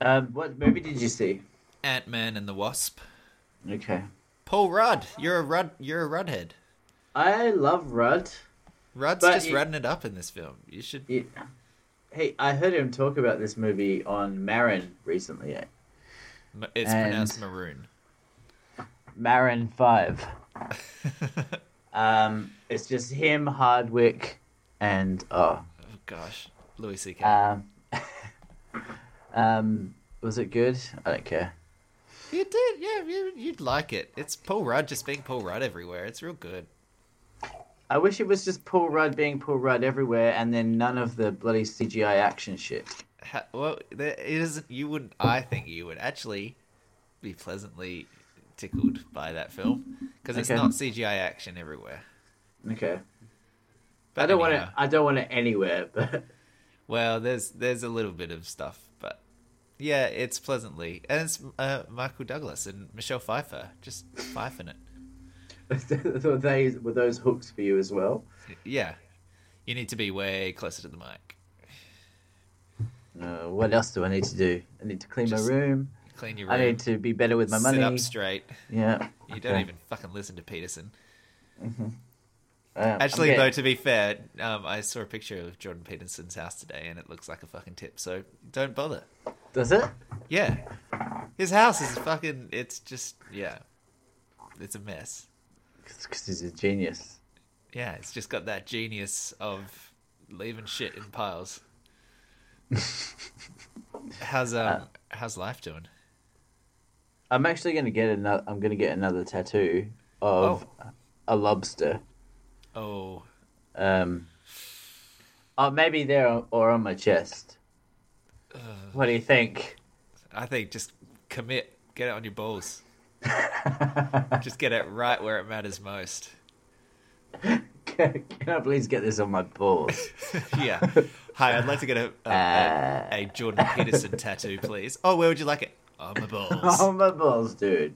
Um, what movie did you see? Ant Man and the Wasp. Okay. Paul Rudd, you're a Rudd. You're a Ruddhead. I love Rudd. Rudd's But just rudding it up in this film. You should. Hey, I heard him talk about this movie on Maron recently. eh? It's And- pronounced maroon. Marin Five. Um, it's just him, Hardwick, and oh, Oh gosh, Louis C.K. um, um, was it good? I don't care. you did, yeah. You, you'd like it. It's Paul Rudd just being Paul Rudd everywhere. It's real good. I wish it was just Paul Rudd being Paul Rudd everywhere, and then none of the bloody CGI action shit. Ha- well, there, it isn't. You wouldn't. I think you would actually be pleasantly tickled by that film because it's Okay. not CGI action everywhere. Okay. But I don't want it. I don't want it anywhere. But Well, there's there's a little bit of stuff, yeah, it's pleasantly and it's uh, Michael Douglas and Michelle Pfeiffer just fifing it. were they were those hooks for you as well? Yeah, you need to be way closer to the mic. Uh, what else do I need to do? I need to clean Just my room. Clean your room. I need to be better with my sit money. up straight. Yeah. You don't even fucking listen to Peterson. Uh, Actually, though, to be fair, um, I saw a picture of Jordan Peterson's house today, and it looks like a fucking tip. So don't bother. does it? Yeah, his house is fucking. It's just yeah, it's a mess. Because he's a genius. Yeah, it's just got that genius of leaving shit in piles. how's um how's life doing? I'm actually gonna get another. I'm gonna get another tattoo of a lobster. Oh, Um. Oh, maybe there or- on my chest. What do you think? I think just commit, get it on your balls. just get it right where it matters most. Can, can I please get this on my balls? yeah. Hi, I'd like to get a a, a, a Jordan Peterson tattoo, please. Oh, where would you like it? On my balls. on my balls, dude.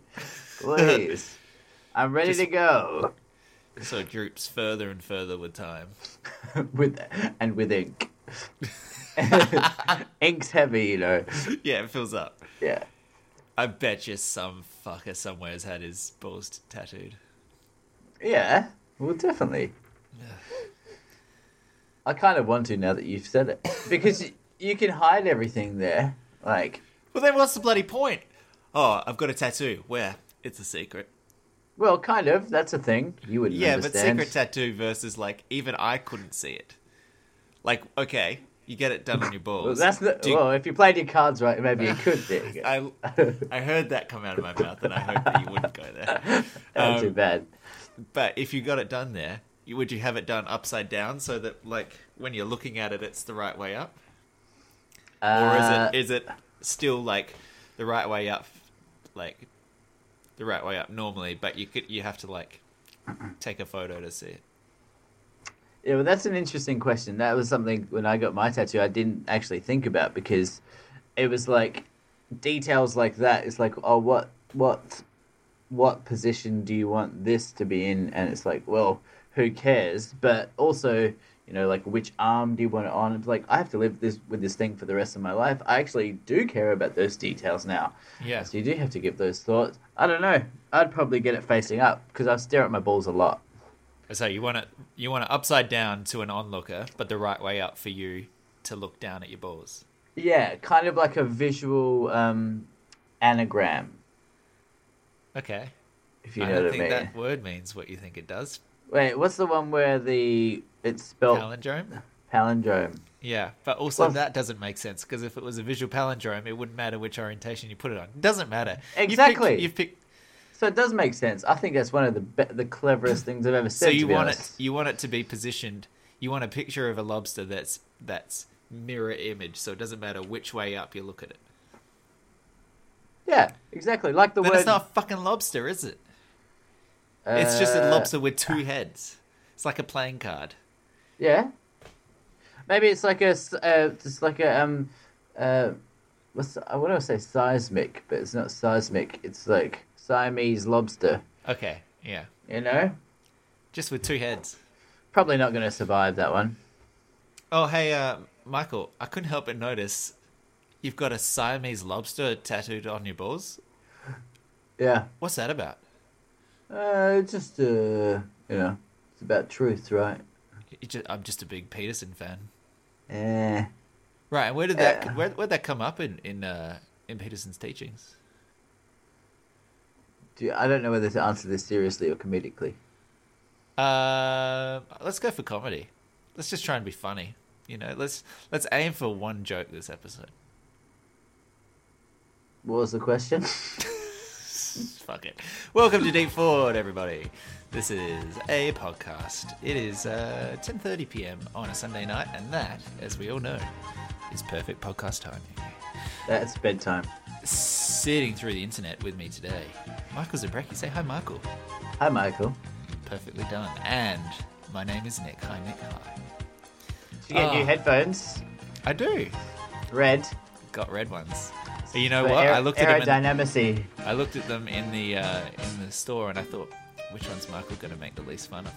Please. I'm ready Just- to go. So it droops further and further with time. with and with ink. Ink's heavy, you know. Yeah, it fills up. Yeah. I bet you some fucker somewhere has had his balls tattooed. Yeah. Well, definitely. I kind of want to now that you've said it because y- you can hide everything there. Like, Well, then what's the bloody point? Oh, I've got a tattoo. Where? It's a secret. Well, kind of. That's a thing. You wouldn't Yeah, but secret tattoo versus like even I couldn't see it. Like, okay, you get it done on your balls. Well, that's Do you- well. If you played your cards right, maybe you could. There you. I I heard that come out of my mouth, and I hope that you wouldn't go there. Um, too bad. But if you got it done there, you, would you have it done upside down so that like when you're looking at it, it's the right way up, or Uh, is it is it still like the right way up, like the right way up normally? But you could you have to like take a photo to see it. Yeah, well, that's an interesting question. That was something when I got my tattoo I didn't actually think about because it was like details like that. It's like, oh, what, what, what position do you want this to be in? And it's like, well, who cares? But also, you know, like which arm do you want it on? It's like I have to live this with this thing for the rest of my life. I actually do care about those details now. Yeah. So you do have to give those thoughts. I don't know. I'd probably get it facing up because I stare at my balls a lot. So you want it you want it upside down to an onlooker, but the right way up for you to look down at your balls. Yeah, kind of like a visual um, anagram, Okay. if you I know don't what I think mean. that word means what you think it does. Wait, what's the one where the it's spelled Palindrome. palindrome? Yeah, but also Well- that doesn't make sense because if it was a visual palindrome, it wouldn't matter which orientation you put it on. It doesn't matter. Exactly. You've picked. You've picked So it does make sense. I think that's one of the be- the cleverest things I've ever said. so you want honest. it. You want it to be positioned. You want a picture of a lobster that's that's mirror image, so it doesn't matter which way up you look at it. Yeah, exactly. Like the then word. it's not a fucking lobster, is it? it's just a uh, lobster with two heads. It's like a playing card. Yeah. Maybe it's like a uh, just like a um uh what's I want to say seismic, but it's not seismic. It's like Siamese lobster. Okay, yeah, You know, just with two heads. probably not going to survive that one. Oh, hey, uh, Michael, I couldn't help but notice you've got a Siamese lobster tattooed on your balls. Yeah. What's that about? Uh, just uh, you know, it's about truth, right? You ju- I'm just a big Peterson fan. Eh. Right, and where did that Yeah. where where'd that come up in in uh, in Peterson's teachings? Do you, I don't know whether to answer this seriously or comedically. Uh, let's go for comedy. Let's just try and be funny. You know, let's let's aim for one joke this episode. What was the question? Fuck it. Welcome to Deep Forward, everybody. This is a podcast. It is uh, 10:30 p.m. on a Sunday night, and that, as we all know, is perfect podcast timing. That's bedtime. Sitting through the internet with me today, Michael Zabrecki. Say hi, Michael. Hi, Michael. Perfectly done. And my name is Nick. Hi, Nick. Hi. Did you get Ah. new headphones? I do. Red. Got red ones. You know what? aer- I looked at them. In. I looked at them in the uh, in the store, and I thought, which one's Michael going to make the least fun of?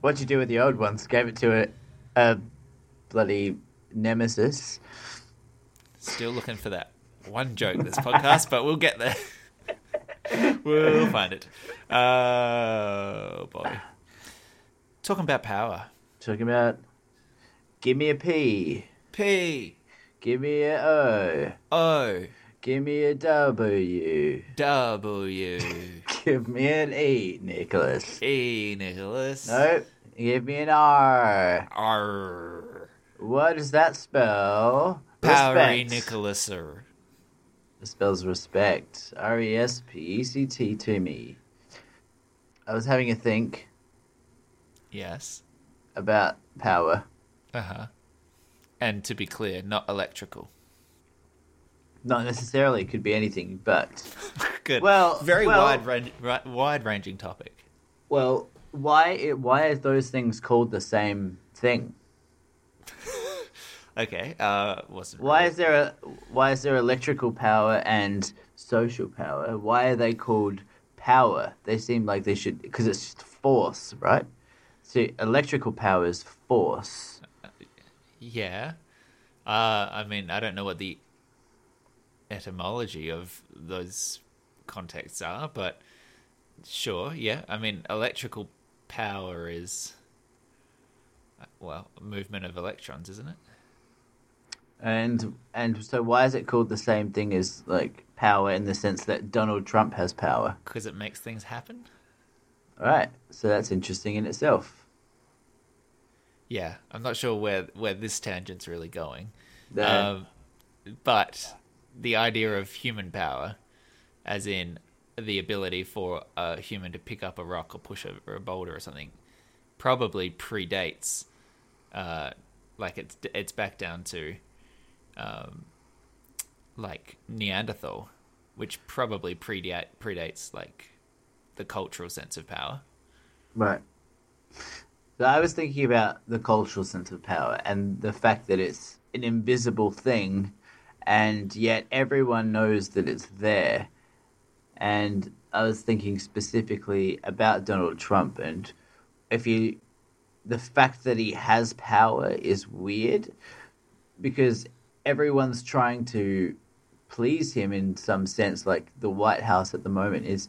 What'd you do with the old ones? Gave it to a, a bloody nemesis. Still looking for that one joke this podcast, but we'll get there. we'll find it. Oh boy. Talking about power. Talking about. Give me a P. P Give me a O. O Give me a W. W Give me an E, Nicholas. E Nicholas. Nope. Give me an R. R What does that spell? Powery. Nicholaser. It spells respect. R E S P E C T to me. I was having a think Yes. about power. Uh huh. And to be clear, not electrical. Not necessarily, could be anything, but Good. Well, very well- wide range, ri- wide ranging topic. well, why it, why are those things called the same thing? Okay. Uh, wasn't Why really- is there a why is there electrical power and social power? Why are they called power? They seem like they should because it's just force, right? So electrical power is force. Yeah. Uh, I mean, I don't know what the etymology of those contexts are, but sure, yeah. I mean, electrical power is, uh, well, movement of electrons, isn't it? And and so why is it called the same thing as like power in the sense that Donald Trump has power? Because it makes things happen? All right, so that's interesting in itself. Yeah. I'm not sure where, where this tangent's really going. The- Um, but the idea of human power, as in the ability for a human to pick up a rock or push a, or a boulder or something, probably predates. Uh, like it's it's back down to, um, like Neanderthal, which probably predate predates like the cultural sense of power. Right. So I was thinking about the cultural sense of power and the fact that it's an invisible thing, and yet everyone knows that it's there. And I was thinking specifically about Donald Trump, and if you, the fact that he has power is weird, because everyone's trying to please him in some sense. Like the White House at the moment is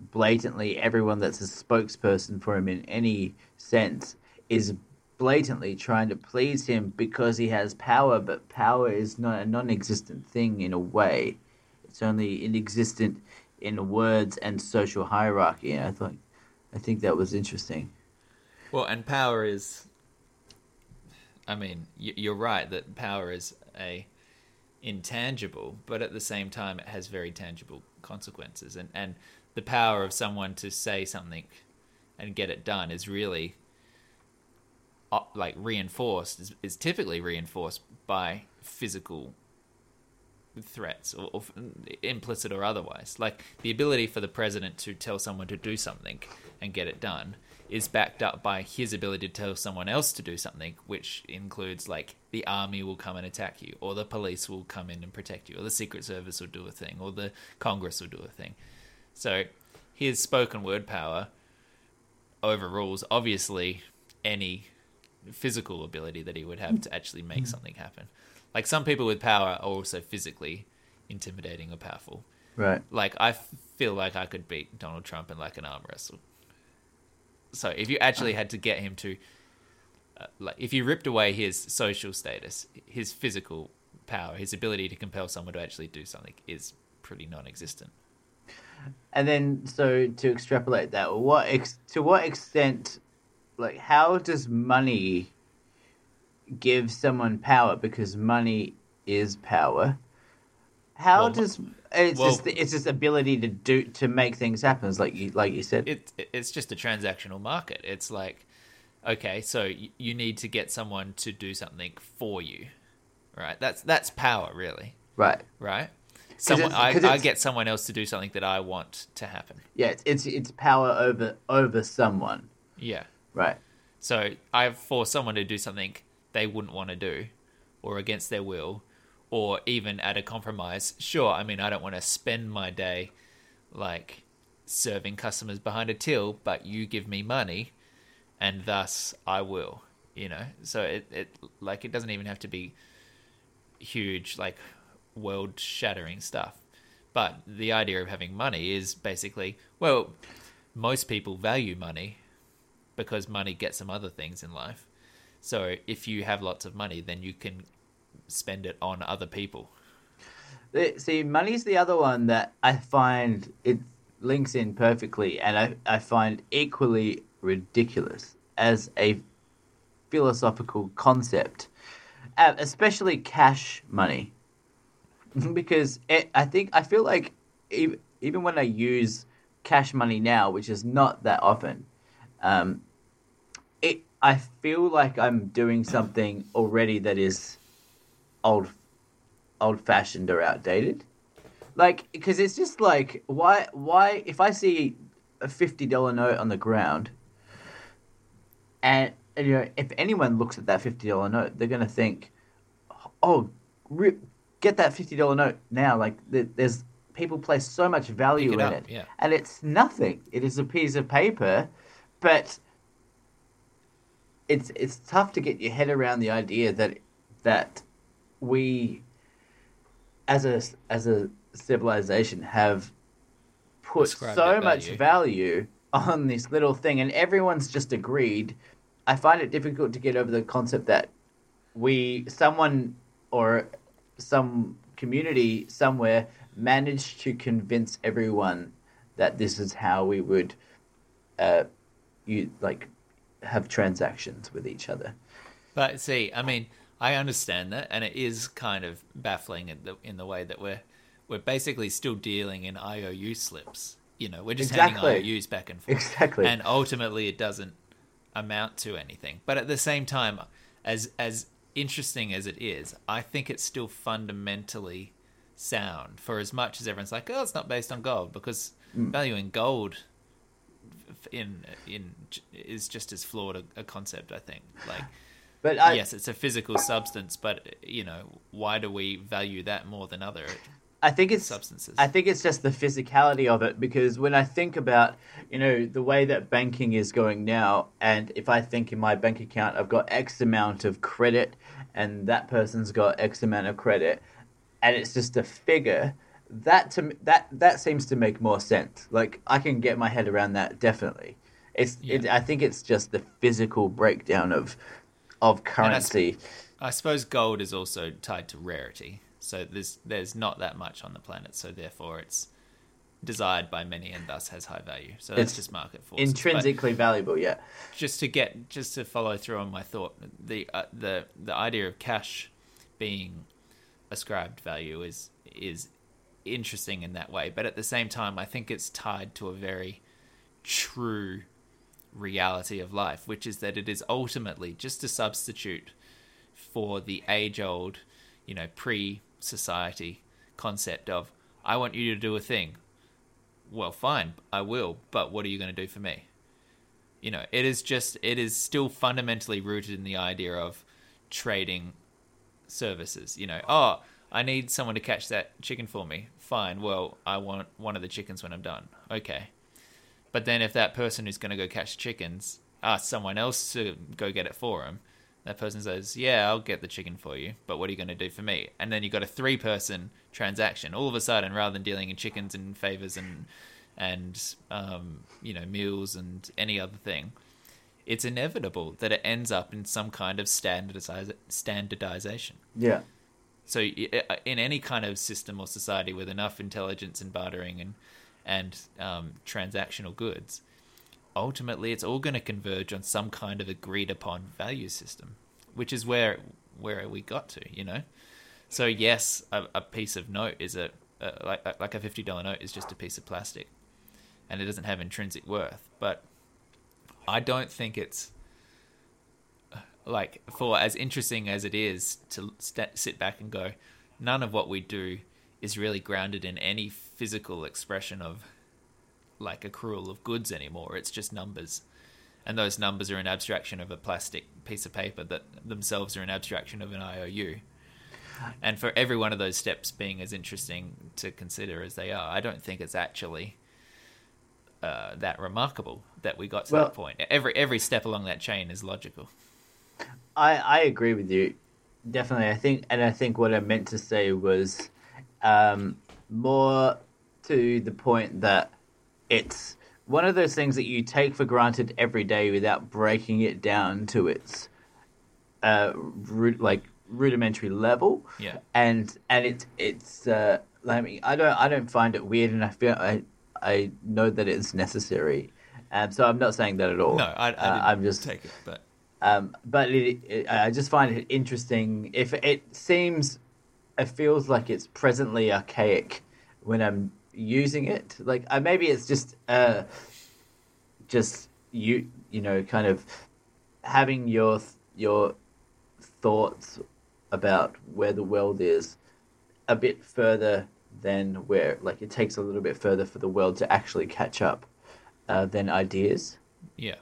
blatantly everyone that's a spokesperson for him in any sense is blatantly trying to please him because he has power, but power is not a non-existent thing in a way. It's only inexistent in words and social hierarchy. And I thought, I think that was interesting. Well, and power is. I mean, you're right that power is a intangible, but at the same time, it has very tangible consequences. And and the power of someone to say something and get it done is really uh, like reinforced. Is, is typically reinforced by physical threats or, or implicit or otherwise. Like the ability for the president to tell someone to do something and get it done is backed up by his ability to tell someone else to do something, which includes like the army will come and attack you, or the police will come in and protect you, or the secret service will do a thing, or the congress will do a thing. So his spoken word power overrules obviously any physical ability that he would have to actually make something happen. Like some people with power are also physically intimidating or powerful. Right. Like I f- feel like I could beat Donald Trump in like an arm wrestle. So if you actually had to get him to, uh, like, if you ripped away his social status, his physical power, his ability to compel someone to actually do something is pretty non-existent. And then, so to extrapolate that, what ex- to what extent, like, how does money give someone power? Because money is power. How Well, does it's well- just it's just ability to do to make things happen? It's like you like you said. It it's just a transactional market. It's like, okay, so you need to get someone to do something for you, right? That's that's power, really, right. right? Someone, I, I get someone else to do something that I want to happen. Yeah. It's, it's it's power over over someone. Yeah. Right. So I force someone to do something they wouldn't want to do, or against their will, or even at a compromise. Sure, I mean I don't want to spend my day like serving customers behind a till, but you give me money, and thus I will. You know, so it it like it doesn't even have to be huge like world shattering stuff. But the idea of having money is basically well, most people value money because money gets them other things in life. So if you have lots of money, then you can spend it on other people. See, money's the other one that I find it links in perfectly, and I, I find equally ridiculous as a philosophical concept, uh, especially cash money. because it, I think, I feel like even, even when I use cash money now, which is not that often, um, it I feel like I'm doing something already that is old old fashioned or outdated. Like, because it's just like, why, why, if I see a $50 note on the ground, and, and, you know, if anyone looks at that $50 note, they're to think, oh, rip, get that $50 note now. Like, there's, people place so much value it in up, it. yeah. And it's nothing. It is a piece of paper, but it's, it's tough to get your head around the idea that, that we as a as a civilization have put Ascribed so much value on this little thing and everyone's just agreed i find it difficult to get over the concept that we someone or some community somewhere managed to convince everyone that this is how we would uh you like have transactions with each other But see, I mean, I understand that, and it is kind of baffling in the in the way that we're we're basically still dealing in IOU slips. You know, we're just Exactly. handing IOUs back and forth. Exactly. And ultimately, it doesn't amount to anything. But at the same time, as as interesting as it is, I think it's still fundamentally sound. For as much as everyone's like, "Oh, it's not based on gold," because Mm. valuing gold in in is just as flawed a, a concept. I think. Like, but I, yes, it's a physical substance, but you know, why do we value that more than other I think it's substances? I think it's just the physicality of it because when I think about you know the way that banking is going now, and if I think in my bank account I've got X amount of credit, and that person's got X amount of credit, and it's just a figure. That to that that seems to make more sense. Like I can get my head around that definitely. It's it, I think it's just the physical breakdown of of And I currency. I suppose gold is also tied to rarity, so there's there's not that much on the planet, so therefore it's desired by many and thus has high value. So that's It's just market forces. But Intrinsically valuable, yeah. just to get just to follow through on my thought, the uh, the the idea of cash being ascribed value is is interesting in that way, but at the same time, I think it's tied to a very true reality of life, which is that it is ultimately just a substitute for the age old, you know, pre society concept of I want you to do a thing. Well, fine, I will, but what are you going to do for me? You know, it is just it is still fundamentally rooted in the idea of trading services. You know, oh, I need someone to catch that chicken for me. Fine, well, I want one of the chickens when I'm done. Okay. But then if that person who's going to go catch chickens asks someone else to go get it for him, That person says, "Yeah, I'll get the chicken for you, but what are you going to do for me?" And then you've got a three-person transaction. All of a sudden, rather than dealing in chickens and favors and and um, you know meals and any other thing, it's inevitable that it ends up in some kind of standardization. Yeah. So uh, in any kind of system or society with enough intelligence and bartering and and um, transactional goods, ultimately it's all going to converge on some kind of agreed upon value system, which is where where we got to, you know. So yes, a, a piece of note is a, a like like a fifty dollar note is just a piece of plastic, and it doesn't have intrinsic worth. But I don't think it's uh, like for as interesting as it is to st- sit back and go, none of what we do is really grounded in any physical expression of like accrual of goods anymore. It's just numbers. And those numbers are an abstraction of a plastic piece of paper that themselves are an abstraction of an IOU. And for every one of those steps being as interesting to consider as they are, I don't think it's actually uh, that remarkable that we got to Well- that point. Every every step along that chain is logical. I, I agree with you. Definitely. I think, and I think what I meant to say was um, more to the point that it's one of those things that you take for granted every day without breaking it down to its uh, ru- like rudimentary level. Yeah. And and it's it's uh, I mean I don't I don't find it weird, and I feel I I know that it's necessary. Um, so I'm not saying that at all. No, I, I didn't Uh, I'm just take it, but um, but it, it, I just find it interesting. If it seems, it feels like it's presently archaic when I'm using it. Like uh, maybe it's just, uh, just you, you know, kind of having your your thoughts about where the world is a bit further than where, like, it takes a little bit further for the world to actually catch up uh, than ideas. yeah.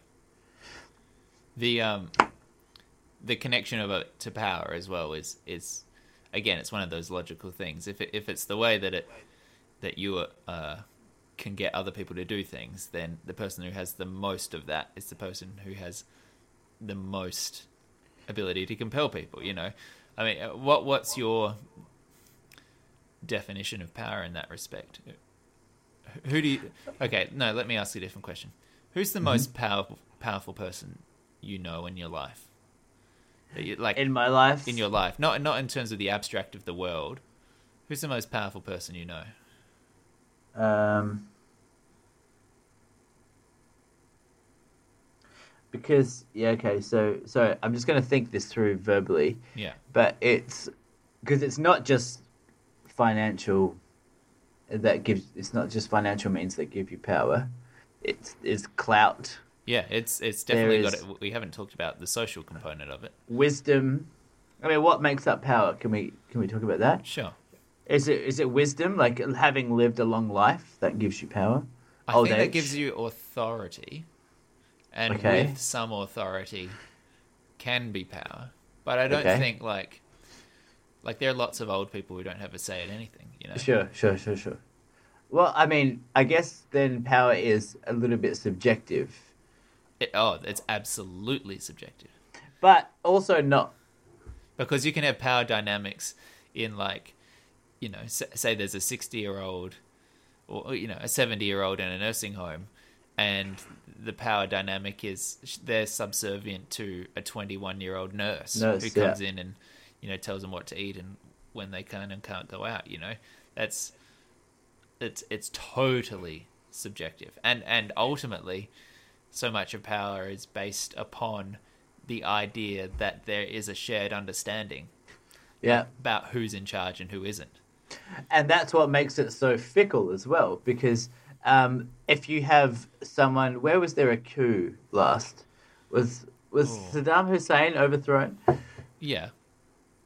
The um the connection of it to power as well is is again it's one of those logical things. If it, if it's the way that it that you uh can get other people to do things, then the person who has the most of that is the person who has the most ability to compel people. You know, I mean, uh, what what's your definition of power in that respect? Who do you? Okay, no. Let me ask you a different question. Who's the most powerful powerful person you know in your life? You, like In my life, in your life, not not in terms of the abstract of the world. Who's the most powerful person you know? Um, because yeah, okay. So so I'm just gonna think this through verbally, Yeah, but it's because it's not just financial that gives. It's not just financial means that give you power. It's it's clout, yeah. It's it's definitely got it. We haven't talked about the social component of it. wisdom. I mean, what makes up power? Can we can we talk about that? Sure. Is it is it wisdom, like having lived a long life, that gives you power? I Old think that gives you authority, and Okay. with some authority can be power. But I don't Okay. think like like there are lots of old people who don't have a say at anything. You know. Sure, sure, sure, sure. Well, I mean, I guess then power is a little bit subjective, It- oh, it's absolutely subjective but also not. because you can have power dynamics in like you know say, there's a 60 year old or you know a 70 year old in a nursing home and the power dynamic is they're subservient to a 21 year old nurse, Nurse, who yeah. comes in and you know tells them what to eat and when they can and can't go out you know that's it's it's totally subjective and and ultimately so much of power is based upon the idea that there is a shared understanding Yeah, about who's in charge and who isn't. And that's what makes it so fickle as well. Because um, if you have someone, where was there a coup last? Was was Oh. Saddam Hussein overthrown? Yeah,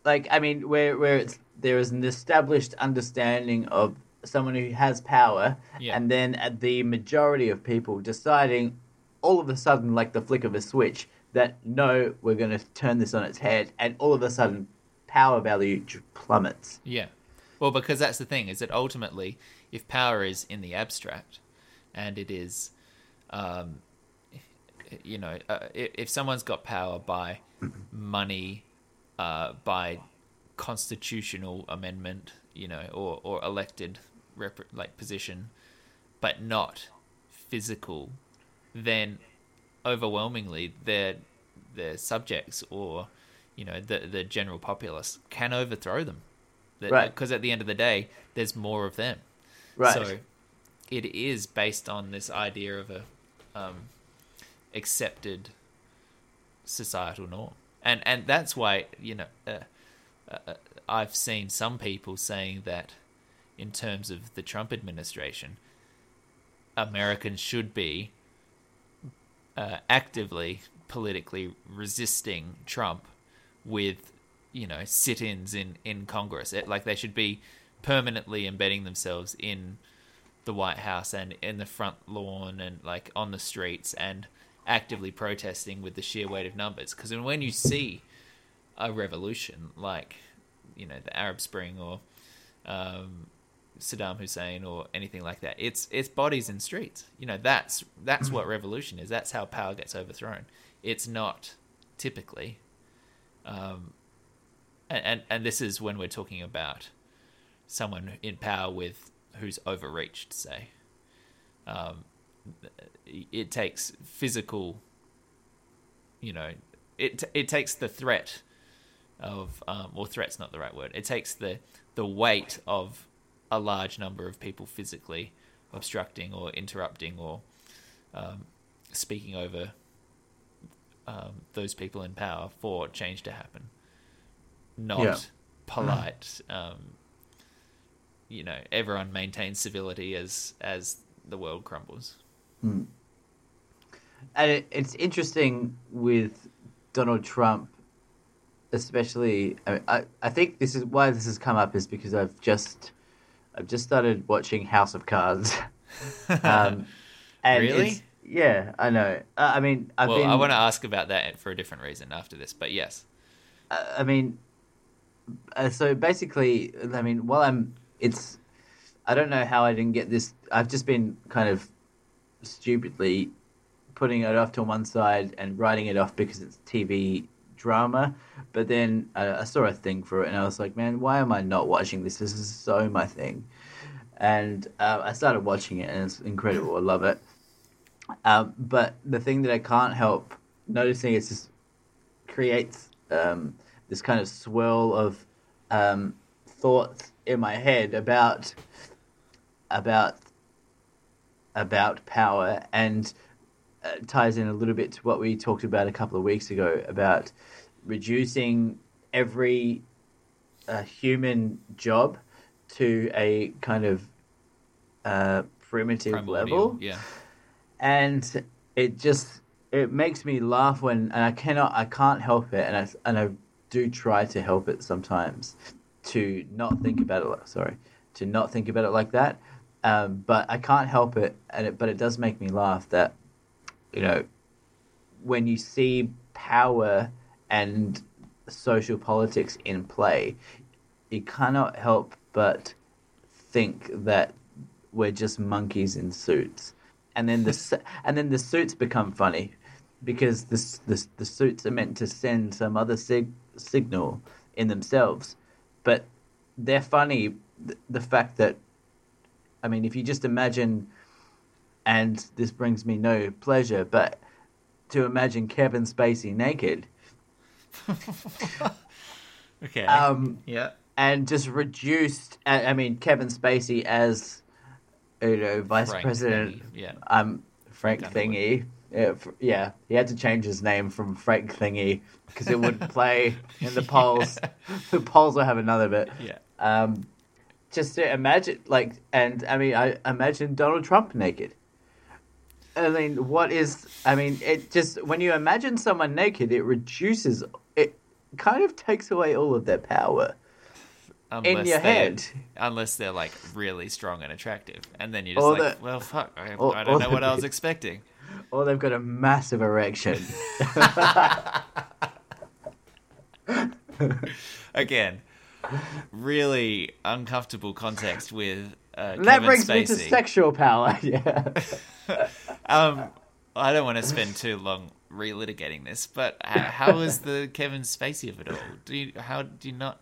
like I mean, where where it's there is an established understanding of someone who has power, Yeah. and then at the majority of people deciding all of a sudden, like the flick of a switch, that no, we're going to turn this on its head, and all of a sudden, power value plummets. yeah. Well, because that's the thing is that ultimately, if power is in the abstract, and it is, um, you know, uh, if, someone's got power by money, uh, by constitutional amendment, you know, or or elected rep- like position, but not physical, then overwhelmingly their their subjects or you know the the general populace can overthrow them, Right. Because at the end of the day, there's more of them. Right. So it is based on this idea of a um, accepted societal norm, and and that's why you know uh, uh, I've seen some people saying that in terms of the Trump administration, Americans should be uh, actively politically resisting Trump with you know sit-ins in in Congress. It, like they should be permanently embedding themselves in the White House and in the front lawn and like on the streets and actively protesting with the sheer weight of numbers. Because when you see a revolution like you know the Arab Spring or um, Saddam Hussein or anything like that, it's it's bodies in streets. You know that's that's what revolution is. That's how power gets overthrown. It's not typically, um, and, and and this is when we're talking about someone in power with who's overreached, say. Um, it takes physical, you know, it it takes the threat of, um, or threat's not the right word. It takes the the weight of a large number of people physically obstructing or interrupting or um, speaking over um, those people in power for change to happen. Not Yeah. polite. Um, you know, everyone maintains civility as as the world crumbles. and it, it's interesting with Donald Trump, especially. I, mean, I I think this is why this has come up is because I've just I've just started watching House of Cards. um, and Really? Yeah, I know. Uh, I mean, I've well, been. I want to ask about that for a different reason after this, but yes. Uh, I mean, uh, so basically, I mean, while I'm, it's, I don't know how I didn't get this. I've just been kind of stupidly putting it off to one side and writing it off because it's TV drama. But then uh, I saw a thing for it and I was like, man, why am I not watching this? This is so my thing. And uh, I started watching it and it's incredible. I love it. Um, but the thing that I can't help noticing is just creates um, this kind of swirl of um, thoughts in my head about about about power and uh, ties in a little bit to what we talked about a couple of weeks ago about reducing every uh, human job to a kind of uh, primitive Primordial, level Yeah. and it just it makes me laugh when and I cannot I can't help it and I and I do try to help it sometimes to not think about it sorry to not think about it like that. Um, but I can't help it and it but it does make me laugh that you know when you see power and social politics in play you cannot help but think that we're just monkeys in suits. And then the and then the suits become funny because the the, the suits are meant to send some other sig- signal in themselves but they're funny th- the fact that i mean if you just imagine and this brings me no pleasure but to imagine kevin spacey naked Okay. um yeah. and just reduced i mean kevin spacey as you know vice Frank president Thingy, yeah. um frank thingy yeah, yeah he had to change his name from frank thingy because it wouldn't play in the polls the polls will have another bit Yeah. um just to imagine like and i mean i imagine donald trump naked i mean what is i mean it just when you imagine someone naked it reduces it kind of takes away all of their power Unless your they- head. Unless they're like really strong and attractive, and then you're just Or like, the- well, fuck, I, or- I don't know what I was expecting. Or they've got a massive erection Again, really uncomfortable context with uh, that brings Spacey. me to sexual power yeah um, I don't want to spend too long relitigating this, but how, how is the Kevin Spacey of it all? Do you how do you not?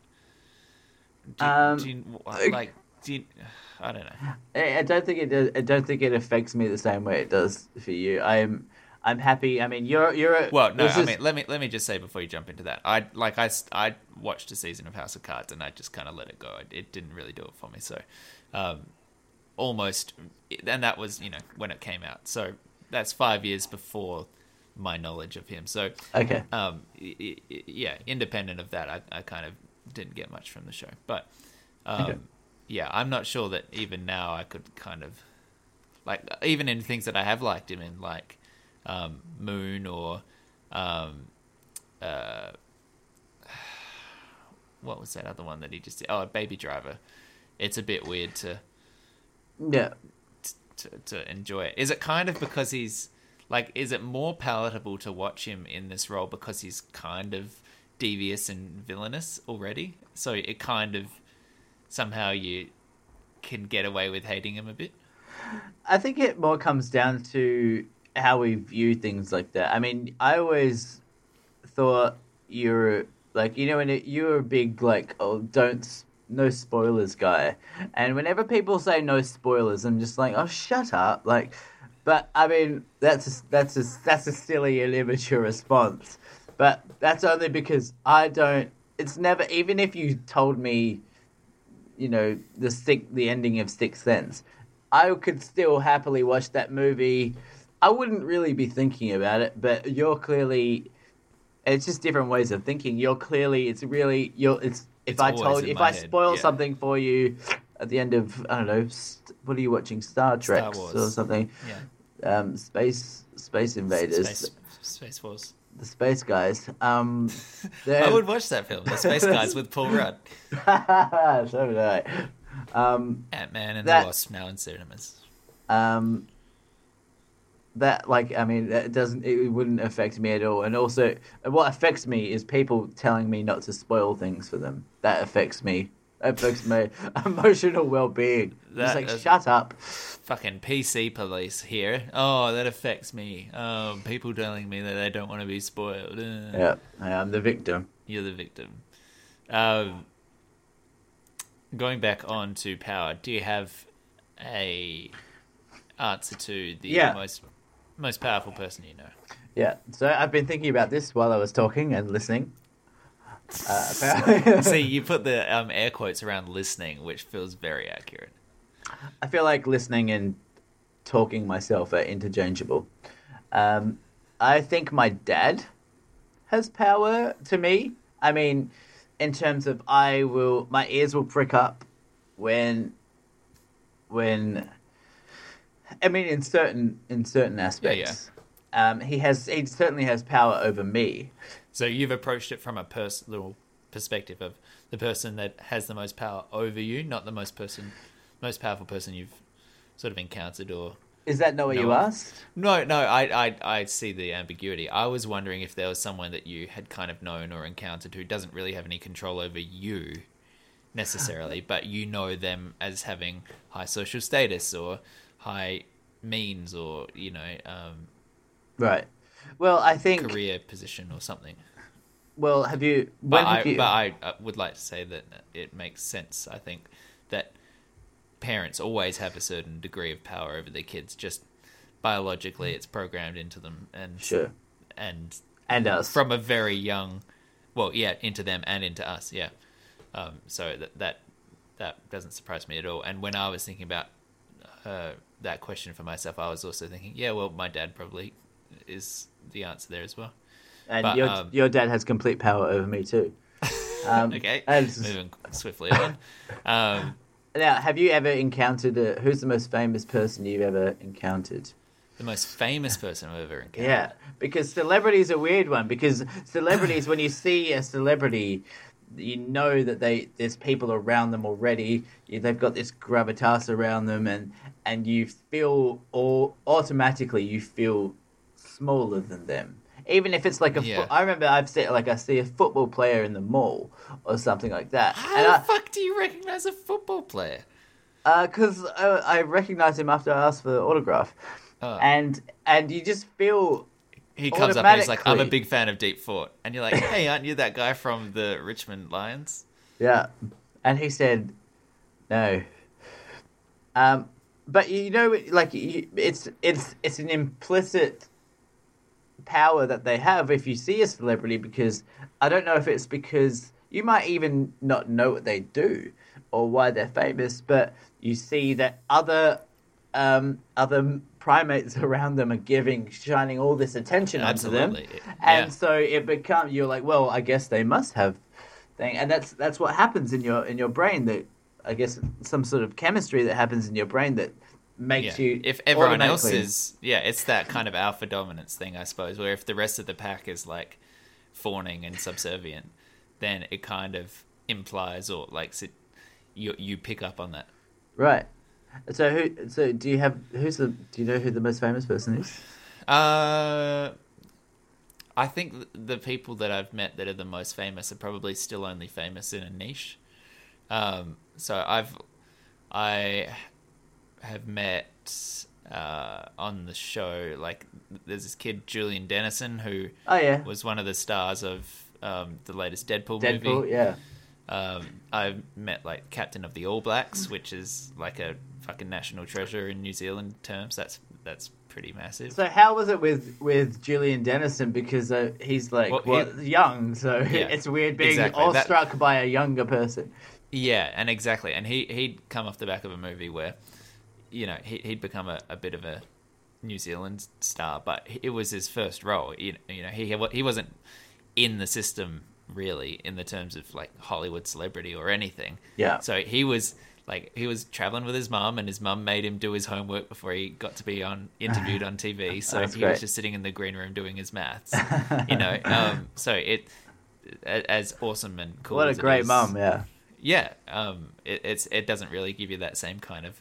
Do, Um, do you, like do you, I don't know. I I don't think it does. I don't think it affects me the same way it does for you. I'm I'm happy. I mean, you're you're. A, Well, no, I is- mean, let me let me just say before you jump into that, I like I I watched a season of House of Cards and I just kind of let it go. It, it didn't really do it for me, so um, almost, and that was you know when it came out. So that's five years before my knowledge of him. So okay. um, yeah, independent of that, I, I kind of didn't get much from the show. But um, Okay. Yeah, I'm not sure that even now I could kind of like even in things that I have liked him in, like um, Moon or um, uh, what was that other one that he just did? Oh, Baby Driver. It's a bit weird to Yeah. to, to enjoy it. Is it kind of because he's like, is it more palatable to watch him in this role because he's kind of devious and villainous already? So it kind of somehow you can get away with hating him a bit. I think it more comes down to how we view things like that. I mean, I always thought you're like you know when it, you're a big like oh don't no spoilers guy, and whenever people say no spoilers, I'm just like oh shut up like. But I mean that's a, that's a, that's a silly and immature response. But that's only because I don't. It's never even if you told me you know the stick the ending of Sixth Sense, I could still happily watch that movie. I wouldn't really be thinking about it, but you're clearly. It's just different ways of thinking. You're clearly. It's really. You're. It's. If It's I told. If I head, spoil yeah. something for you, at the end of I don't know. What are you watching? Star Trek Wars. or something? Yeah. Um, space Space Invaders, Space, Space Force. The space guys. Um, I would watch that film, The Space Guys with Paul Rudd. so would I. Um, Ant Man and That- the Wasp now in cinemas. um that like i mean it doesn't it wouldn't affect me at all and also what affects me is people telling me not to spoil things for them that affects me that affects my emotional well-being That- just like shut up Fucking PC police here. Oh, that affects me. Oh, people telling me that they don't want to be spoiled. Yeah i'm the victim You're the victim. Um, going back on to power, do you have a answer to the Yeah. most most powerful person you know? yeah so i've been thinking about this while i was talking and listening uh, See, you put the um, air quotes around listening, which feels very accurate. I feel like listening and talking myself are interchangeable. Um, I think my dad has power to me. I mean, in terms of I will, my ears will prick up when, when. I mean, in certain in certain aspects, Um, he has he certainly has power over me. So you've approached it from a personal perspective of the person that has the most power over you, not the most person, most powerful person you've sort of encountered or Is that not what you asked? No, no, I, I, I see the ambiguity. I was wondering if there was someone that you had kind of known or encountered who doesn't really have any control over you necessarily, but you know them as having high social status or high means or you know um, Right. Well, I think. career position or something. Well, have you? But When I, you? but I uh, would like to say that it makes sense. I think that parents always have a certain degree of power over their kids. Just biologically, it's programmed into them, and Sure. and and us. from a very young, well, yeah, into them and into us, yeah. Um, so that that that doesn't surprise me at all. And when I was thinking about uh, that question for myself, I was also thinking, yeah, well, my dad probably is the answer there as well. and but, your um, your dad has complete power over me too. Um, Okay, and- moving swiftly on. Um, Now, have you ever encountered a, who's the most famous person you've ever encountered? the most famous person I've ever encountered. Yeah, because celebrity's a weird one. Because celebrities, when you see a celebrity, you know that they there's people around them already. You- They've got this gravitas around them, and and you feel or automatically you feel smaller than them. Even if it's like a, Yeah. fo- I remember I've seen like I see a football player in the mall or something like that, How and the I, fuck do you recognize a football player? because I, I recognized him after I asked for the autograph. Oh. and and you just feel He comes up and he's like, "I'm a big fan of Deep Fort," and you're like, "Hey, aren't you that guy from the Richmond Lions?" Yeah, and he said, "No." Um, but you know, like you, it's it's it's an implicit power that they have if you see a celebrity because I don't know if it's because you might even not know what they do or why they're famous, but you see that other um, other primates around them are giving shining all this attention onto them, Absolutely, and yeah. so it becomes you're like, well, I guess they must have thing, and that's that's what happens in your in your brain. That I guess some sort of chemistry that happens in your brain that makes Yeah. you. If everyone else is, yeah, it's that kind of alpha dominance thing, I suppose. Where if the rest of the pack is like fawning and subservient, then it kind of implies or like you you pick up on that. right. So who? So do you have who's the? Do you know who the most famous person is? Uh, I think the people that I've met that are the most famous are probably still only famous in a niche. Um, so I've I have met uh, on the show like there's this kid Julian Dennison who Oh yeah, was one of the stars of um, the latest Deadpool, Deadpool. movie. Yeah. Um, I've met like Captain of the All Blacks, which is like a fucking national treasure in New Zealand terms. That's that's pretty massive. So how was it with with Julian Dennison? Because uh, he's like Well, he- young, so Yeah, it's weird being exactly. That- awestruck by a younger person. Yeah, and exactly, and he he'd come off the back of a movie where, you know, he, he'd become a, a bit of a New Zealand star, but it was his first role. You know, you know, he he wasn't in the system really in the terms of like Hollywood celebrity or anything. Yeah. So he was like he was traveling with his mum, and his mum made him do his homework before he got to be on interviewed on TV. So he great. was just sitting in the green room doing his maths. you know, um, so it as awesome and cool. What a great mum, yeah. yeah um it, it's it doesn't really give you that same kind of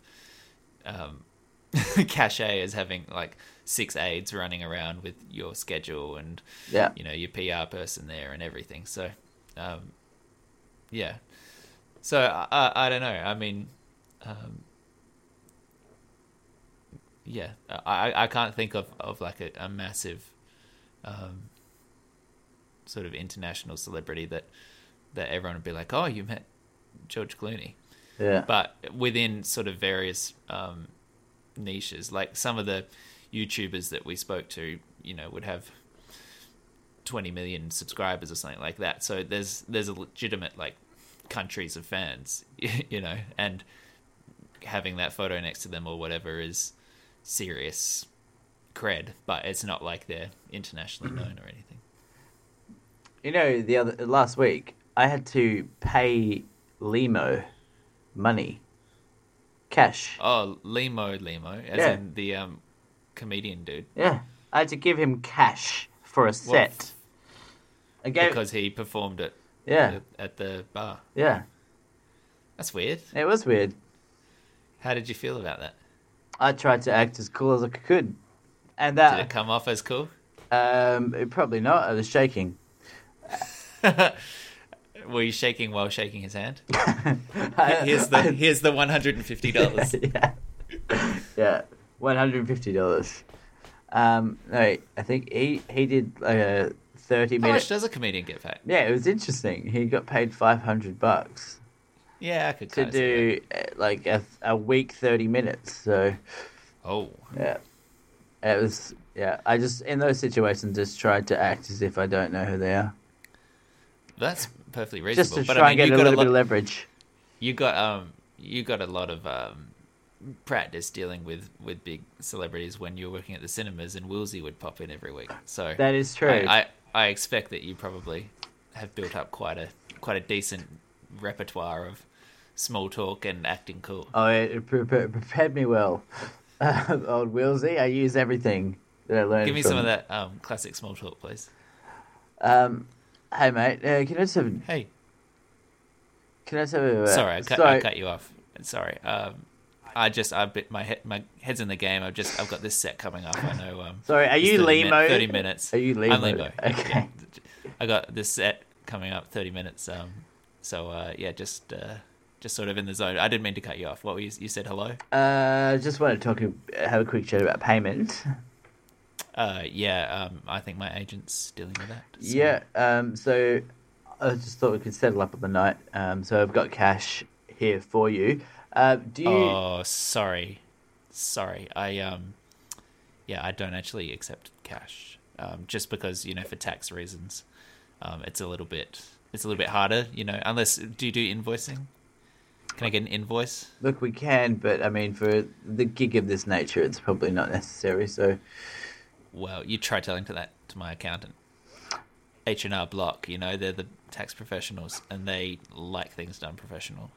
um cachet as having like six aides running around with your schedule and Yeah. you know your pr person there and everything. So um yeah. So i i, don't know. I mean um yeah. I i can't think of of like a, a massive um sort of international celebrity that that everyone would be like oh you met George Clooney, Yeah. but within sort of various um, niches, like some of the YouTubers that we spoke to, you know, would have twenty million subscribers or something like that. So there's there's a legitimate like countries of fans, you know, and having that photo next to them or whatever is serious cred, but it's not like they're internationally known or anything. You know, the other last week I had to pay Limo money, cash. Oh, Limo, Limo, as Yeah. in the um, comedian dude. Yeah, I had to give him cash for a set. I gave, because he performed it yeah, at the bar. yeah. That's weird. It was weird. How did you feel about that? I tried to act as cool as I could, and that Did it come off as cool? um, it probably not. I was shaking. Were you shaking while shaking his hand? I- Here's the here's the one hundred and fifty dollars. yeah, yeah, one hundred and fifty dollars. Um, no, I think he he did like a thirty How minute. much does a comedian get paid? Yeah, it was interesting. He got paid five hundred bucks Yeah, I could to do uh, like a, a week, thirty minutes. So Oh, yeah, it was. Yeah, I just in those situations just tried to act as if I don't know who they are, that's perfectly just reasonable. to but I mean, and get a got a lot, bit of leverage. You got um, you got a lot of um, practice dealing with with big celebrities when you were working at the cinemas, and Woolsey would pop in every week. So That is true. I, I, I expect that you probably have built up quite a quite a decent repertoire of small talk and acting cool. Oh, it pre- pre- prepared me well. old Willsey, I use everything that I learned. Give me from- some of that um, classic small talk, please. Um, hey mate, uh, can I just have? Hey, Can I just have a? Uh, sorry, I cut, sorry. I cut you off. Sorry. Um, I just I bit my head my head's in the game. I've just I've got this set coming up. I know. Um, Sorry, are you 30 Limo? min- Thirty minutes. Are you Limo? I'm Limo. Okay. I got this set coming up. Thirty minutes. Um, so uh, yeah, just uh, just sort of in the zone. I didn't mean to cut you off. What were you, you said? Hello. Uh, just wanted to talk, have a quick chat about payment. Uh, yeah. Um, I think my agent's dealing with that. so- Yeah. Um. So I just thought we could settle up on the night. Um. So I've got cash here for you. Uh. Do you? Oh, sorry, sorry. I um, yeah, I don't actually accept cash. Um, just because you know for tax reasons, um, it's a little bit it's a little bit harder. You know, unless do you do invoicing? Can I get an invoice? Look, we can, but I mean, for the gig of this nature, it's probably not necessary. So Well, you try telling to that to my accountant. H and R Block, you know, they're the tax professionals, and they like things done professional.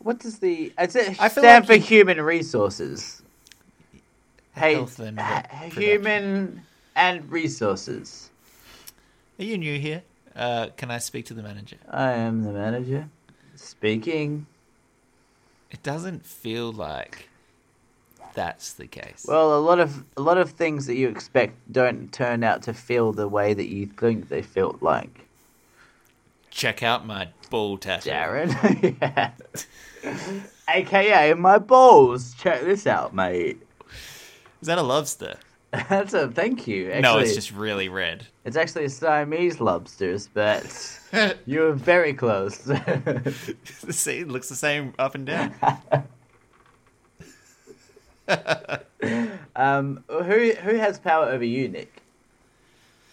what does the? It's a I feel stand like for you- human resources. Hey, Health and h- human and resources. Are you new here? Uh, can I speak to the manager? I am the manager. Speaking. It doesn't feel like that's the case. Well, a lot of a lot of things that you expect don't turn out to feel the way that you think they felt like. Check out my ball tattoo. Darren, yeah. AKA my balls. Check this out, mate. Is that a lobster? That's a thank you. Actually, no, it's just really red. it's actually a Siamese lobsters, but you were very close. See, it looks the same up and down. Um, who who has power over you, Nick?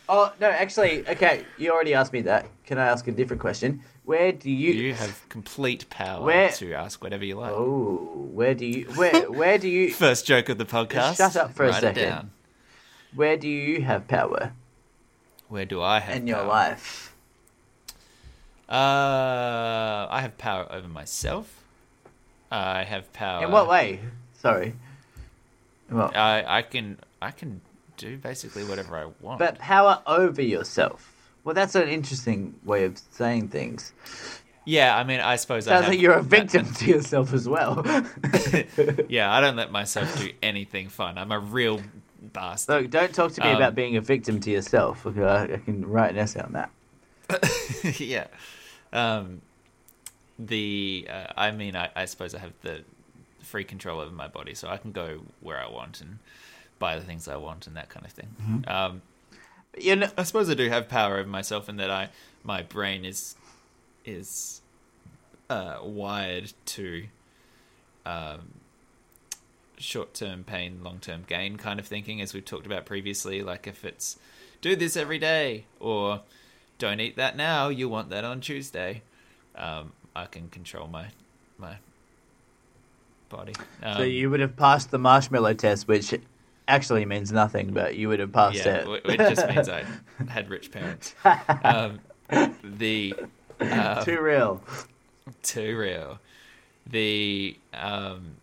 Oh no, actually, okay. You already asked me that. Can I ask a different question? Where do you? You have complete power Where- to ask whatever you like. Oh, where do you? Where where do you? First joke of the podcast. Shut up for a Write it second. Where do you have power Where do I have in your life? Uh, I have power over myself. I have power. In what way? Sorry. Well, I I can I can do basically whatever I want. but power over yourself. Well, that's an interesting way of saying things. yeah, I mean, I suppose I Sounds have like you're a that- victim to yourself as well. yeah, I don't let myself do anything fun. I'm a real bastard. Look, don't talk to me Um, about being a victim to yourself. Okay, I, I can write an essay on that. yeah. Um, the uh, I mean, I, I suppose I have the free control over my body, so I can go where I want and buy the things I want and that kind of thing. Mm-hmm. Um, you know, I suppose I do have power over myself in that I my brain is is uh, wired to um, short term pain, long term gain kind of thinking, as we've talked about previously. Like if it's do this every day or don't eat that now, you want that on Tuesday. Um, I can control my my body. Um, so you would have passed the marshmallow test, which actually means nothing, but you would have passed yeah, it. it just means I had rich parents. Um, the um, Too real. too real. The um,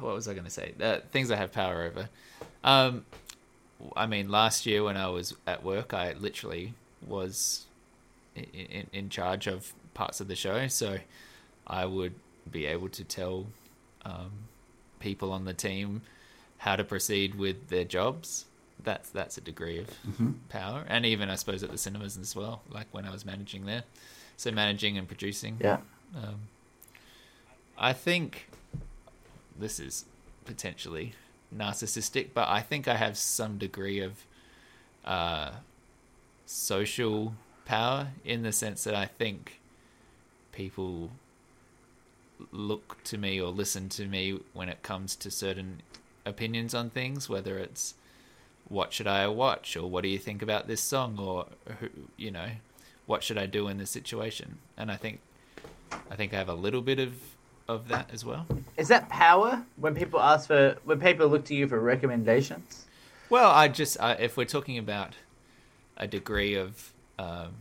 what was I going to say? Uh, things I have power over. Um, I mean, last year when I was at work, I literally was in, in, in charge of parts of the show, so I would be able to tell um, people on the team how to proceed with their jobs. That's that's a degree of power, and even I suppose at the cinemas as well. Like when I was managing there, so managing and producing. Yeah. Um, I think this is potentially narcissistic, but I think I have some degree of uh, social power in the sense that I think people look to me or listen to me when it comes to certain opinions on things, whether it's what should I watch or what do you think about this song or you know what should I do in this situation, and I think I think I have a little bit of of that as well. Is that power when people ask for when people look to you for recommendations? Well, I just I, if we're talking about a degree of um,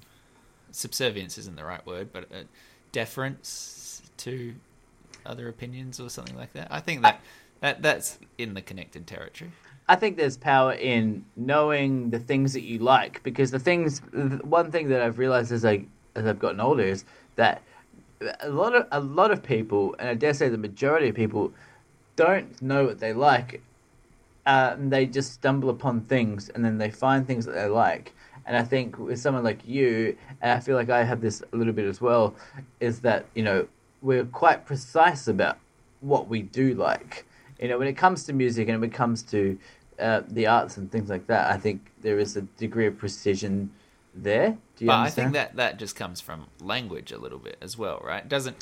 subservience isn't the right word, but uh, deference to other opinions or something like that. I think that that that's in the connected territory. I think there's power in knowing the things that you like because the things one thing that I've realized as I as I've gotten older is that a lot of a lot of people and I dare say the majority of people don't know what they like uh, and they just stumble upon things and then they find things that they like And I think with someone like you, and I feel like I have this a little bit as well, is that you know we're quite precise about what we do like. You know, when it comes to music and when it comes to uh, the arts and things like that, I think there is a degree of precision there. Do you but I think that that just comes from language a little bit as well, right? Doesn't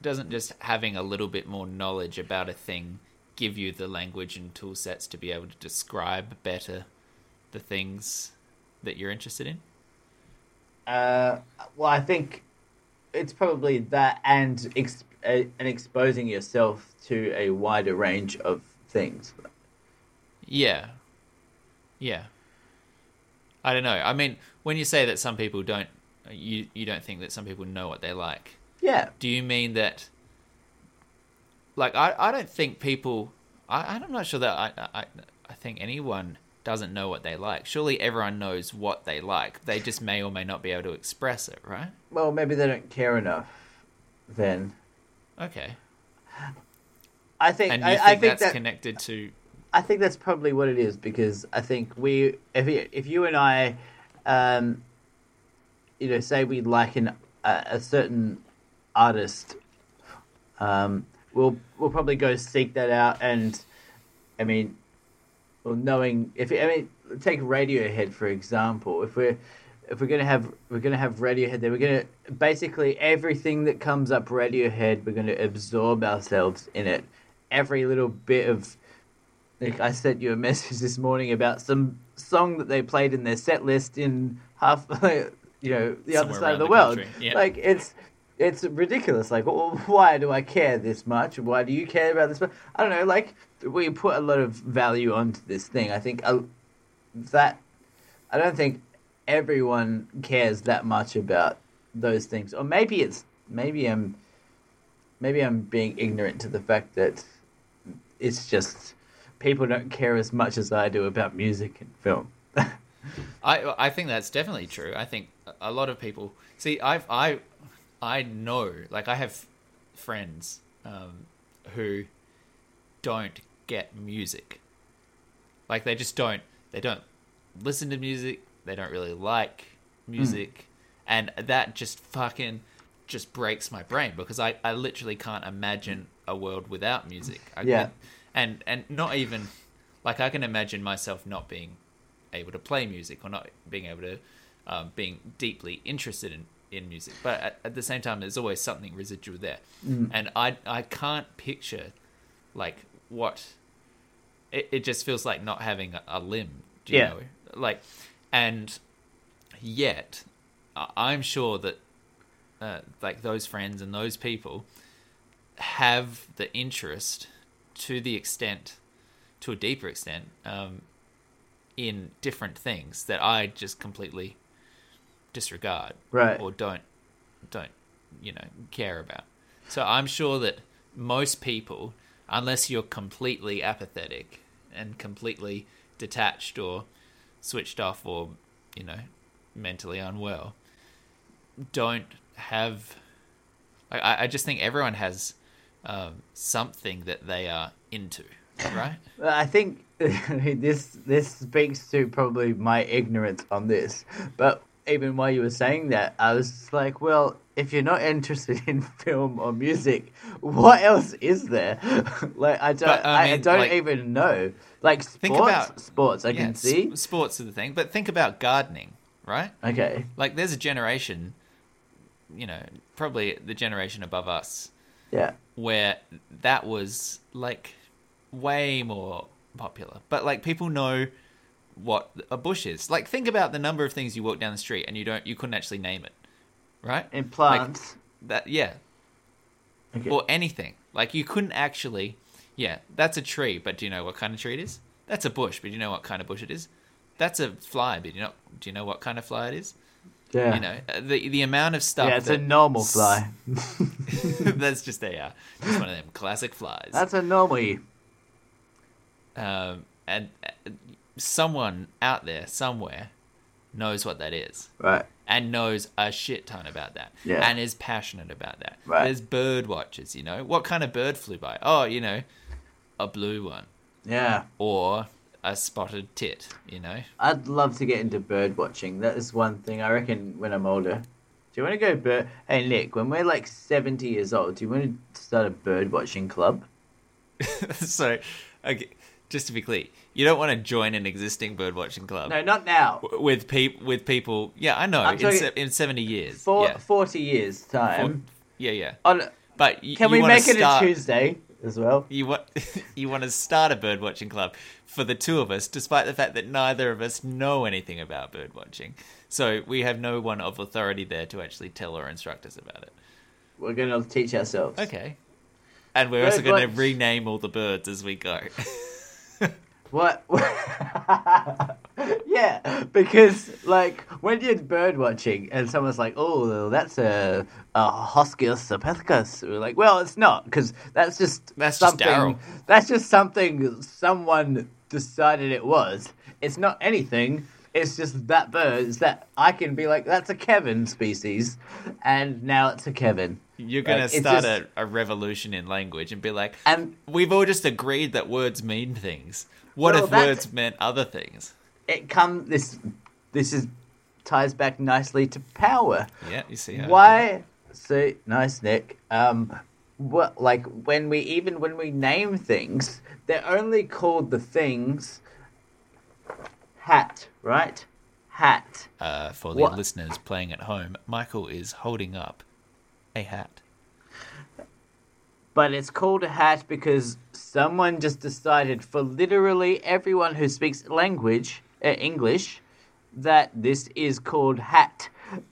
doesn't just having a little bit more knowledge about a thing give you the language and tool sets to be able to describe better the things that you're interested in? Uh, well, I think it's probably that and ex- uh, and exposing yourself to a wider range of things. Yeah. Yeah. I don't know. I mean, when you say that some people don't you you don't think that some people know what they like. Yeah, Do you mean that like I, I don't think people I, I'm not sure that I, I I think anyone doesn't know what they like. Surely everyone knows what they like. They just may or may not be able to express it, right? well, maybe they don't care enough. Then Okay. I think And you I, think I think that's that connected to I think that's probably what it is because I think we, if you, if you and I, um, you know, say we like an, a, a certain artist, um, we'll we'll probably go seek that out, and I mean, well, knowing if I mean, take Radiohead for example, if we're if we're gonna have we're gonna have Radiohead, then we're gonna basically everything that comes up Radiohead, we're gonna absorb ourselves in it. Every little bit of like I sent you a message this morning about some song that they played in their set list in half, you know, the other side of the, the world. Like it's it's ridiculous. Like, why do I care this much? Why do you care about this? much? I don't know. Like, we put a lot of value onto this thing. I think uh, that I don't think everyone cares that much about those things, or maybe it's maybe I'm maybe I'm being ignorant to the fact that it's just people don't care as much as I do about music and film. I I think that's definitely true. I think a lot of people see. I've I I know like I have friends um, who don't get music. Like they just don't. They don't listen to music. They don't really like music, and that just fucking just breaks my brain because I I literally can't imagine a world without music. I Yeah. can- and and not even like I can imagine myself not being able to play music or not being able to um, being deeply interested in, in music. But at, at the same time there's always something residual there. And I I can't picture like what it, it just feels like not having a, a limb do you Yeah. know? Like and yet I'm sure that uh, like those friends and those people have the interest to the extent to a deeper extent um, in different things that I just completely disregard Right. or don't don't you know care about. So I'm sure that most people, unless you're completely apathetic and completely detached or switched off or you know mentally unwell, don't have. I- I, just think everyone has um, something that they are into, right? Well, I think this this speaks to probably my ignorance on this. But even while you were saying that, I was like, well, if you're not interested in film or music, what else is there? like I don't, But, I I, I don't like- even know. Like sports, Think about- sports, I Yeah, can s- see. sports is the thing, but think about gardening, right? Okay, Like, there's a generation, you know, probably the generation above us, yeah, where that was like way more popular. But like, people know what a bush is. Like, think about the number of things you walk down the street and you don't, you couldn't actually name it, right? in plants. That, yeah, okay. or anything. Like, you couldn't actually, yeah, that's a tree, but do you know what kind of tree it is? That's a bush, but do you know what kind of bush it is? That's a fly, but do you know, do you know what kind of fly it is? yeah, You know, uh, the the amount of stuff. yeah, it's a normal fly. That's just a uh, just one of them classic flies. That's a normal. um, and uh, someone out there somewhere knows what that is Right. and knows a shit ton about that Yeah. and is passionate about that. Right. There's bird watchers, you know. What kind of bird flew by? Oh, you know, a blue one Yeah. or a spotted tit. You know. I'd love to get into bird watching. That is one thing I reckon when I'm older. Do you want to go bird? Hey Nick, when we're like seventy years old, do you want to start a bird watching club? so, okay, just to be clear, you don't want to join an existing bird watching club. No, not now. w- With peop with people, yeah, I know. In, se- in seventy years, For yeah, forty years time. yeah, yeah. On, But y- can we make it start, a Tuesday as well? You want you want to start a bird watching club for the two of us, despite the fact that neither of us know anything about bird watching. So we have no one of authority there to actually tell or instruct us about it. We're gonna teach ourselves. Okay. And we're Bird also going to rename all the birds as we go. What? yeah, because like when you're bird watching and someone's like, "Oh, that's a, a Hoscius opethicus," we're like, "Well, it's not," because that's just That's something. Daryl. that's just something someone decided it was. It's not anything. It's just that bird. It's that I can be like, "That's a Kevin species," and now it's a Kevin. You're gonna it's start just- a, a revolution in language and be like, And we've all just agreed that words mean things. What Well, if words meant other things? it come this. This is ties back nicely to power. Yeah, you see Why? See, nice, Nick. Um, what like when we even when we name things, they're only called the things. Hat, right? Hat. Uh, for the What- listeners playing at home, Michael is holding up a hat. But it's called a hat because someone just decided for literally everyone who speaks language, uh, English, that this is called hat.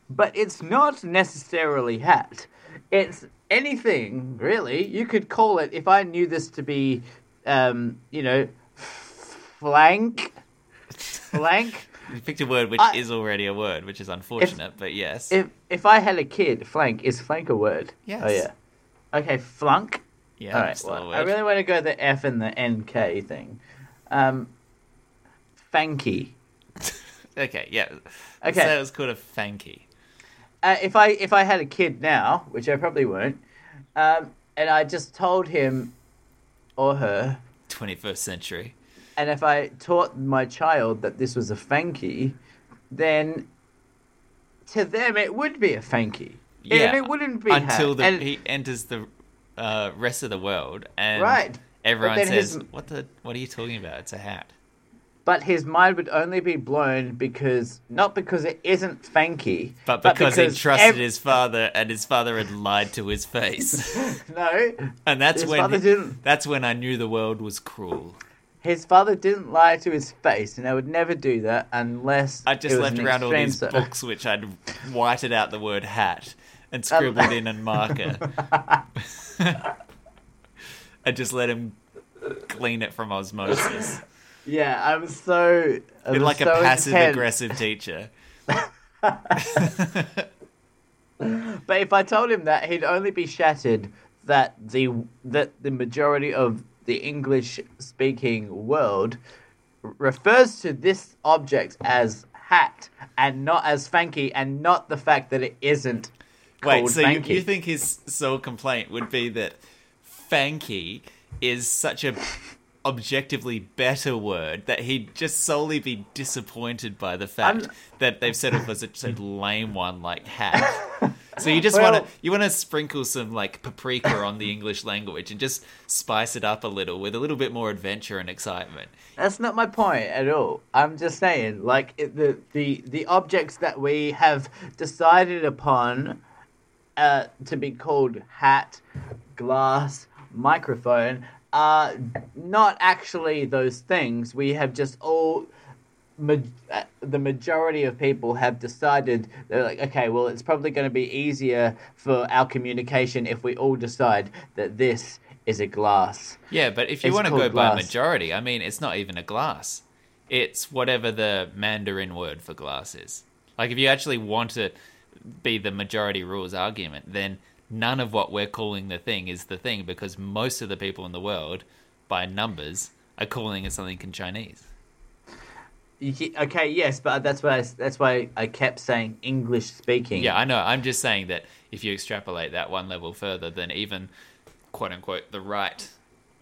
But it's not necessarily hat. It's anything, really. You could call it, if I knew this to be, um, you know, flank. Flank. You picked a word which I- is already a word, which is unfortunate, but yes. If if I had a kid, flank is flank a word? Yes. Oh yeah. Okay, flunk. yeah, All right. Well. I really want to go the F and the NK thing. Um, fanky. Okay, yeah. Okay. So it was called a fanky. Uh, if I if I had a kid now, which I probably won't, um, and I just told him or her, 21st century. And if I taught my child that this was a fanky, then to them it would be a fanky. Yeah, and it wouldn't be until the, and, he enters the uh, rest of the world, and Right. everyone says, his- "What the? What are you talking about? It's a hat." But his mind would only be blown because not because it isn't fanky, But because, he trusted ev- his father, and his father had lied to his face, no, and that's when that's when I knew the world was cruel. His father didn't lie to his face, and I would never do that unless I just left around all these books which I'd whited out the word hat and scribbled in in marker. I just let him clean it from osmosis. Yeah, I was so I was like so a passive aggressive teacher. But if I told him that, he'd only be shattered that the that the majority of the English speaking world refers to this object as hat and not as fanky, and not the fact that it isn't Wait, so you, you think his sole complaint would be that fanky is such a objectively better word that he'd just solely be disappointed by the fact I'm- that they've settled for such a lame one like hat. So you just Well- want to you want to sprinkle some like paprika on the English language and just spice it up a little with a little bit more adventure and excitement. That's not my point at all. I'm just saying, like it, the the the objects that we have decided upon uh, to be called hat, glass, microphone are not actually those things. We have just all. Ma- uh, the majority of people have decided they're like, okay, well, it's probably going to be easier for our communication if we all decide that this is a glass. Yeah, but if you It's want to go by majority, I mean, it's not even a glass. It's whatever the Mandarin word for glass is. Like, if you actually want to be the majority rules argument, then none of what we're calling the thing is the thing because most of the people in the world, by numbers, are calling it something in Chinese. Okay, yes, but that's why I, that's why I kept saying English speaking. Yeah, I know. I'm just saying that if you extrapolate that one level further, then even quote unquote the right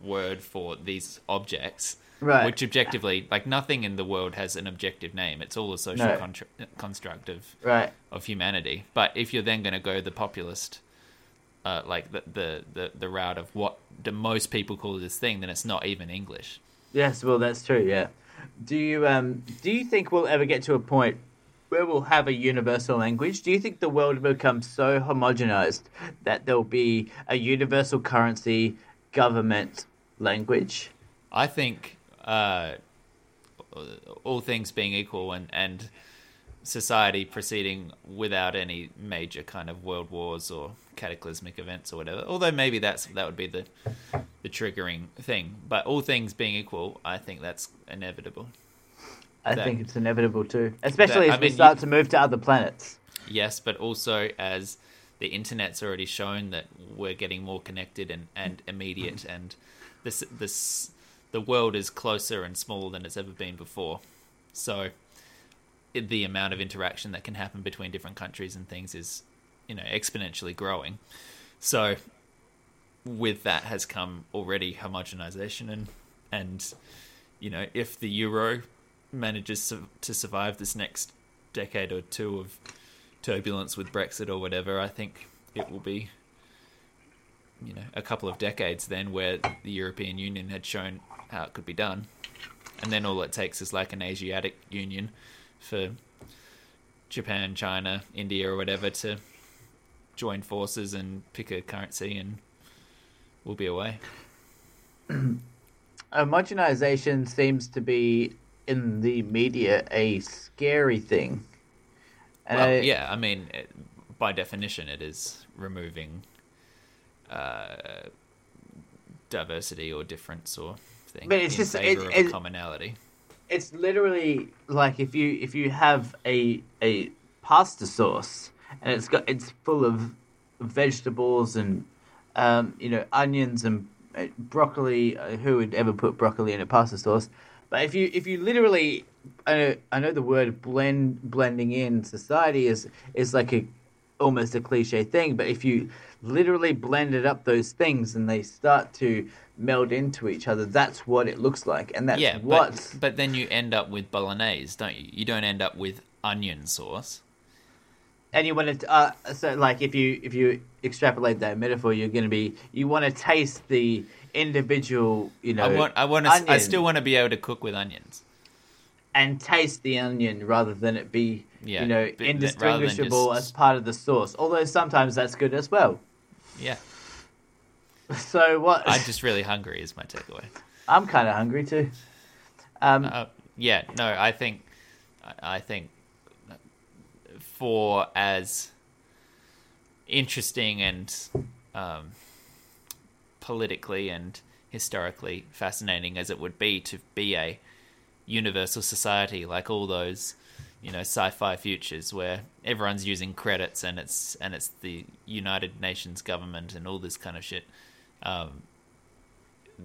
word for these objects Right. Which objectively, like nothing in the world has an objective name. It's all a social No. contra- construct of Right. of humanity. But if you're then going to go the populist, uh, like the, the the the route of what do most people call this thing, then it's not even English. Yes, well, that's true. Yeah. Do you um do you think we'll ever get to a point where we'll have a universal language? Do you think the world will become so homogenized that there'll be a universal currency government language? I think uh, all things being equal and and society proceeding without any major kind of world wars or cataclysmic events or whatever. Although maybe that's that would be the the triggering thing. But all things being equal, I think that's inevitable. I That- think it's inevitable too, especially That- as I we mean, start you- to move to other planets. Yes, but also as the internet's already shown that we're getting more connected and, and immediate, and this this the world is closer and smaller than it's ever been before. So the amount of interaction that can happen between different countries and things is you know exponentially growing. So with that has come already homogenization and and you know if the euro manages to, to survive this next decade or two of turbulence with Brexit or whatever, I think it will be, you know, a couple of decades then where the European Union had shown how it could be done, and then all it takes is like an Asiatic Union for Japan, China, India, or whatever to join forces and pick a currency, and we'll be away. Homogenization seems to be in the media a scary thing. And well, I- yeah, I mean, it, by definition, it is removing uh, diversity or difference or thing But it's in just- favor it- of it- a commonality. It's literally like if you if you have a a pasta sauce and it's got it's full of vegetables and um, you know onions and uh, broccoli. Uh, who would ever put broccoli in a pasta sauce? But if you if you literally, I know, I know the word blend blending in society is is like a almost a cliche thing. But if you literally blended up those things and they start to meld into each other, that's what it looks like, and that's yeah, what. but but then you end up with bolognese, don't you? You don't end up with onion sauce. and you want to uh, so like if you if you extrapolate that metaphor you're going to be you want to taste the individual you know I want I want to I still want to be able to cook with onions. And taste the onion rather than it be Yeah, you know but that- rather than indistinguishable just- as part of the sauce although sometimes that's good as well Yeah, so what I'm just really hungry. Is my takeaway. i'm kind of hungry too um Uh, yeah, no, I think, I- I think, for as interesting and um, politically and historically fascinating as it would be to be a universal society like all those you know sci-fi futures where everyone's using credits and it's and it's the United Nations government and all this kind of shit um,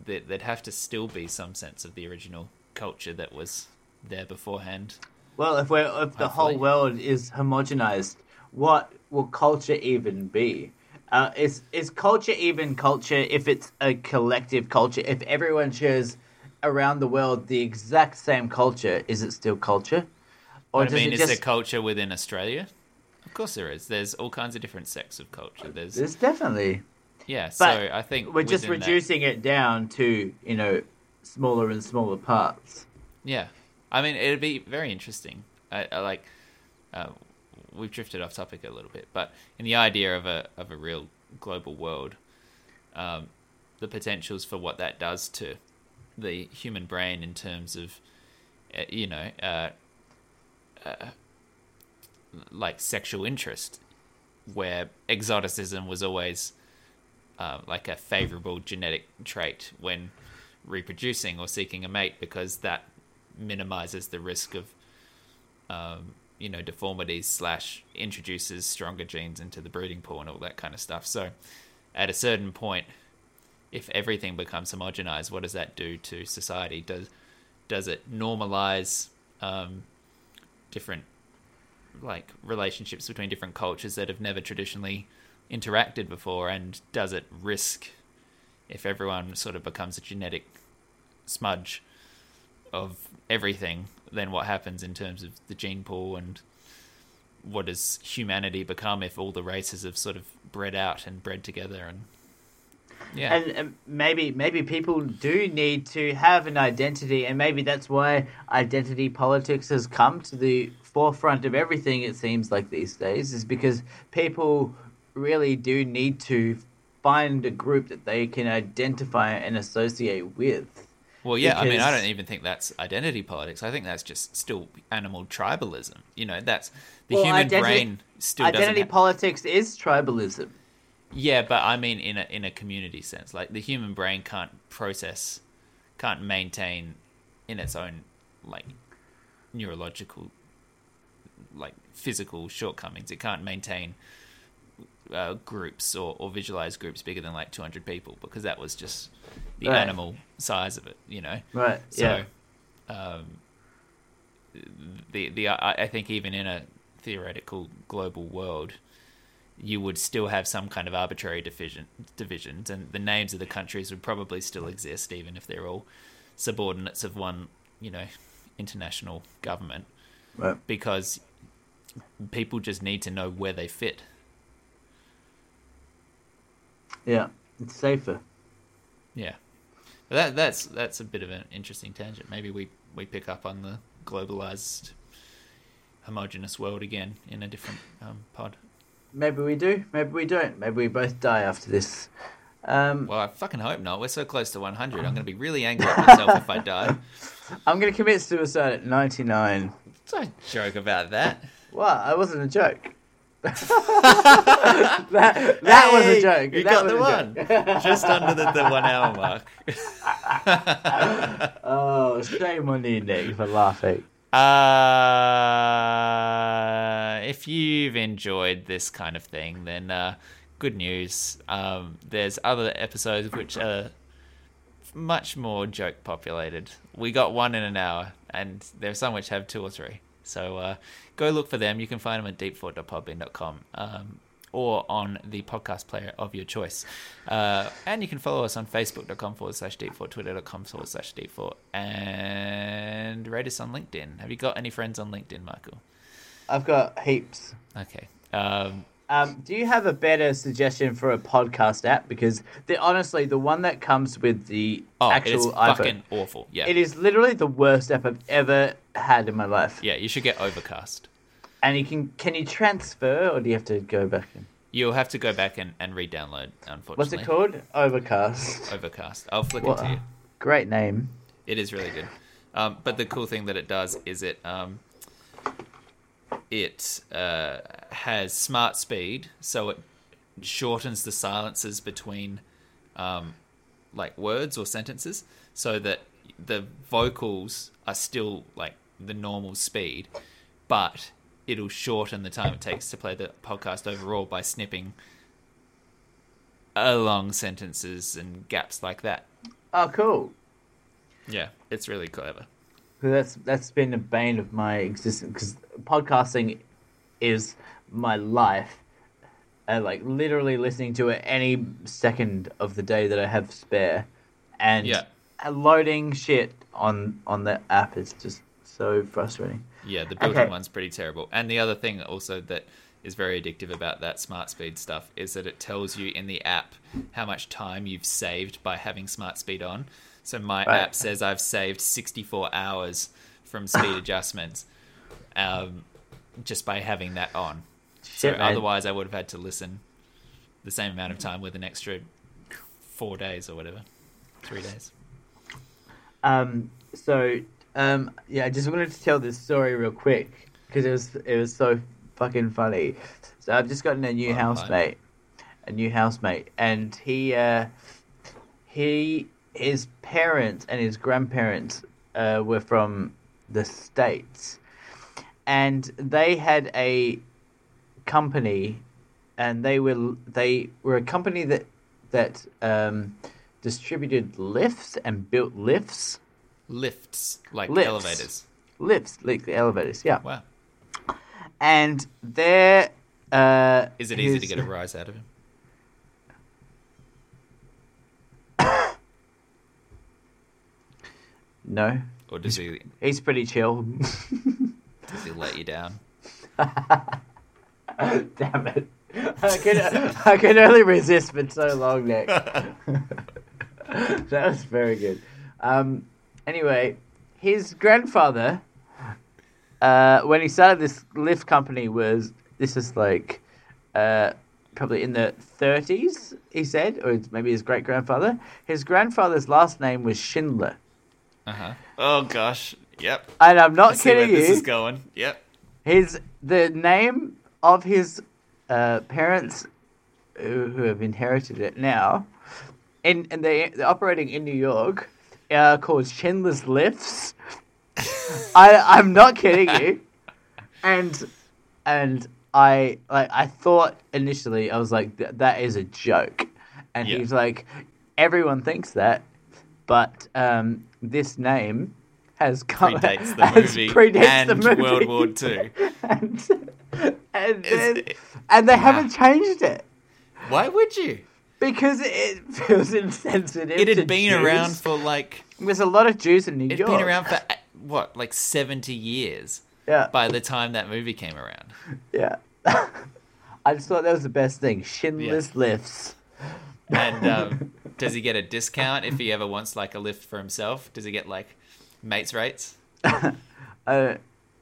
there, there'd have to still be some sense of the original culture that was there beforehand. Well, if we're if the whole world is homogenized, what will culture even be? Uh, is is culture even culture if it's a collective culture? If everyone shares around the world the exact same culture, is it still culture? Or I does mean, it is just? there culture within Australia? Of course there is. There's all kinds of different sects of culture. There's There's definitely. yeah. But so I think We're just within that- reducing it down to you know smaller and smaller parts. Yeah, I mean, it'd be very interesting. I, I like. Uh, we've drifted off topic a little bit, but in the idea of a of a real global world, um, the potentials for what that does to the human brain in terms of, uh, you know, uh, uh, like sexual interest, where exoticism was always uh, like a favorable genetic trait when reproducing or seeking a mate because that minimizes the risk of um, you know deformities slash introduces stronger genes into the breeding pool and all that kind of stuff. So at a certain point if everything becomes homogenized what does that do to society? Does does it normalize um, different like relationships between different cultures that have never traditionally interacted before? And does it risk if everyone sort of becomes a genetic smudge of everything Then what happens in terms of the gene pool? And what does humanity become if all the races have sort of bred out and bred together and yeah And, and maybe maybe people do need to have an identity, and maybe that's why identity politics has come to the forefront of everything. It seems like these days is because people really do need to find a group that they can identify and associate with. Well, yeah, I mean, I don't even think that's identity politics. I think that's just still animal tribalism. You know, that's the Well, human identity- brain still Identity doesn't. politics is tribalism. Yeah, but I mean, in a in a community sense, like the human brain can't process, can't maintain in its own like neurological, like physical shortcomings. It can't maintain uh, groups or, or visualize groups bigger than like 200 people because that was just the Right. animal size of it, you know. Right. So, yeah. um, the the I, I think even in a theoretical global world, you would still have some kind of arbitrary division divisions, and the names of the countries would probably still exist, even if they're all subordinates of one, you know, international government, Right. because people just need to know where they fit. Yeah. It's safer. Yeah, that that's that's a bit of an interesting tangent. Maybe we we pick up on the globalized, homogenous world again in a different um, pod. Maybe we do. Maybe we don't. Maybe we both die after this. Um, Well, I fucking hope not. We're so close to 100. I'm going to be really angry at myself if I die. I'm going to commit suicide at 99. Don't joke about that. What? I wasn't a joke. that that was a joke. You That got the one. Just under the, the one hour mark. oh, shame on you, Nick, for laughing. Uh, if you've enjoyed this kind of thing, then uh, good news. Um, there's other episodes which are much more joke populated. We got one in an hour, and there are some which have two or three. So uh, go look for them. You can find them at deepfort.podbean.com um, or on the podcast player of your choice. Uh, and you can follow us on facebook.com forward slash deepfort, twitter.com forward slash deepfort, and rate us on LinkedIn. Have you got any friends on LinkedIn, Michael? I've got heaps. Okay. Um, Um, do you have a better suggestion for a podcast app? Because the honestly, the one that comes with the oh, actual it's iPhone, fucking awful. Yeah. it is literally the worst app I've ever had in my life. Yeah, you should get Overcast. And you can can you transfer or do you have to go back in? You'll have to go back and, and re-download, unfortunately. What's it called? Overcast. Overcast. I'll flick What it to you. Great name. It is really good. Um, but the cool thing that it does is it um, it uh, has smart speed, so it shortens the silences between um, like words or sentences, so that the vocals are still like the normal speed, but it'll shorten the time it takes to play the podcast overall by snipping along sentences and gaps like that. Oh, cool. Yeah, it's really clever. That's that's been a bane of my existence because podcasting is my life. And like literally listening to it any second of the day that I have spare, and Yeah. loading shit on on the app is just so frustrating. Yeah, the built-in Okay. one's pretty terrible. And the other thing also that is very addictive about that smart speed stuff is that it tells you in the app how much time you've saved by having smart speed on. So my Right. app says I've saved 64 hours from speed adjustments um, just by having that on. So man. otherwise I would have had to listen the same amount of time with an extra 4 days or whatever. 3 days. Um, so um, yeah, I just wanted to tell this story real quick because it was it was so fucking funny. So I've just gotten a new Oh, housemate, a new housemate, and he uh, he his parents and his grandparents uh, were from the states, and they had a company, and they were they were a company that that um, distributed lifts and built lifts, Lifts like Lifts. elevators. lifts like the elevators, yeah. Wow. And their uh, Is it easy to get a rise out of him? No, or does he He's pretty chill. does he let you down? Damn it. I can, I can only resist for so long, Nick. that was very good. Um, anyway, his grandfather, uh, when he started this lift company, was this is like uh, probably in the 30s, he said, or maybe his great grandfather. His grandfather's last name was Schindler. Uh huh. Oh gosh. Yep. And I'm not I see where kidding this is going. Yep. His the name of his uh, parents who, who have inherited it now, in and they they're operating in New York, are called Schindler's Lifts. I I'm not kidding you, and and I like I thought initially I was like "Th- that is a joke, and Yeah. he's like everyone thinks that, but um, this name. Has come Predates the movie predates and the movie. World War Two. and and, then, and they haven't changed it Why would you? Because it feels insensitive. It had been Jews. around for like There's a lot of Jews in New it'd York. been around for uh, what like seventy years yeah, by the time that movie came around. yeah. I just thought that was the best thing. Schindler's lifts. And um, does he get a discount if he ever wants like a lift for himself? Does he get like mates rates? I,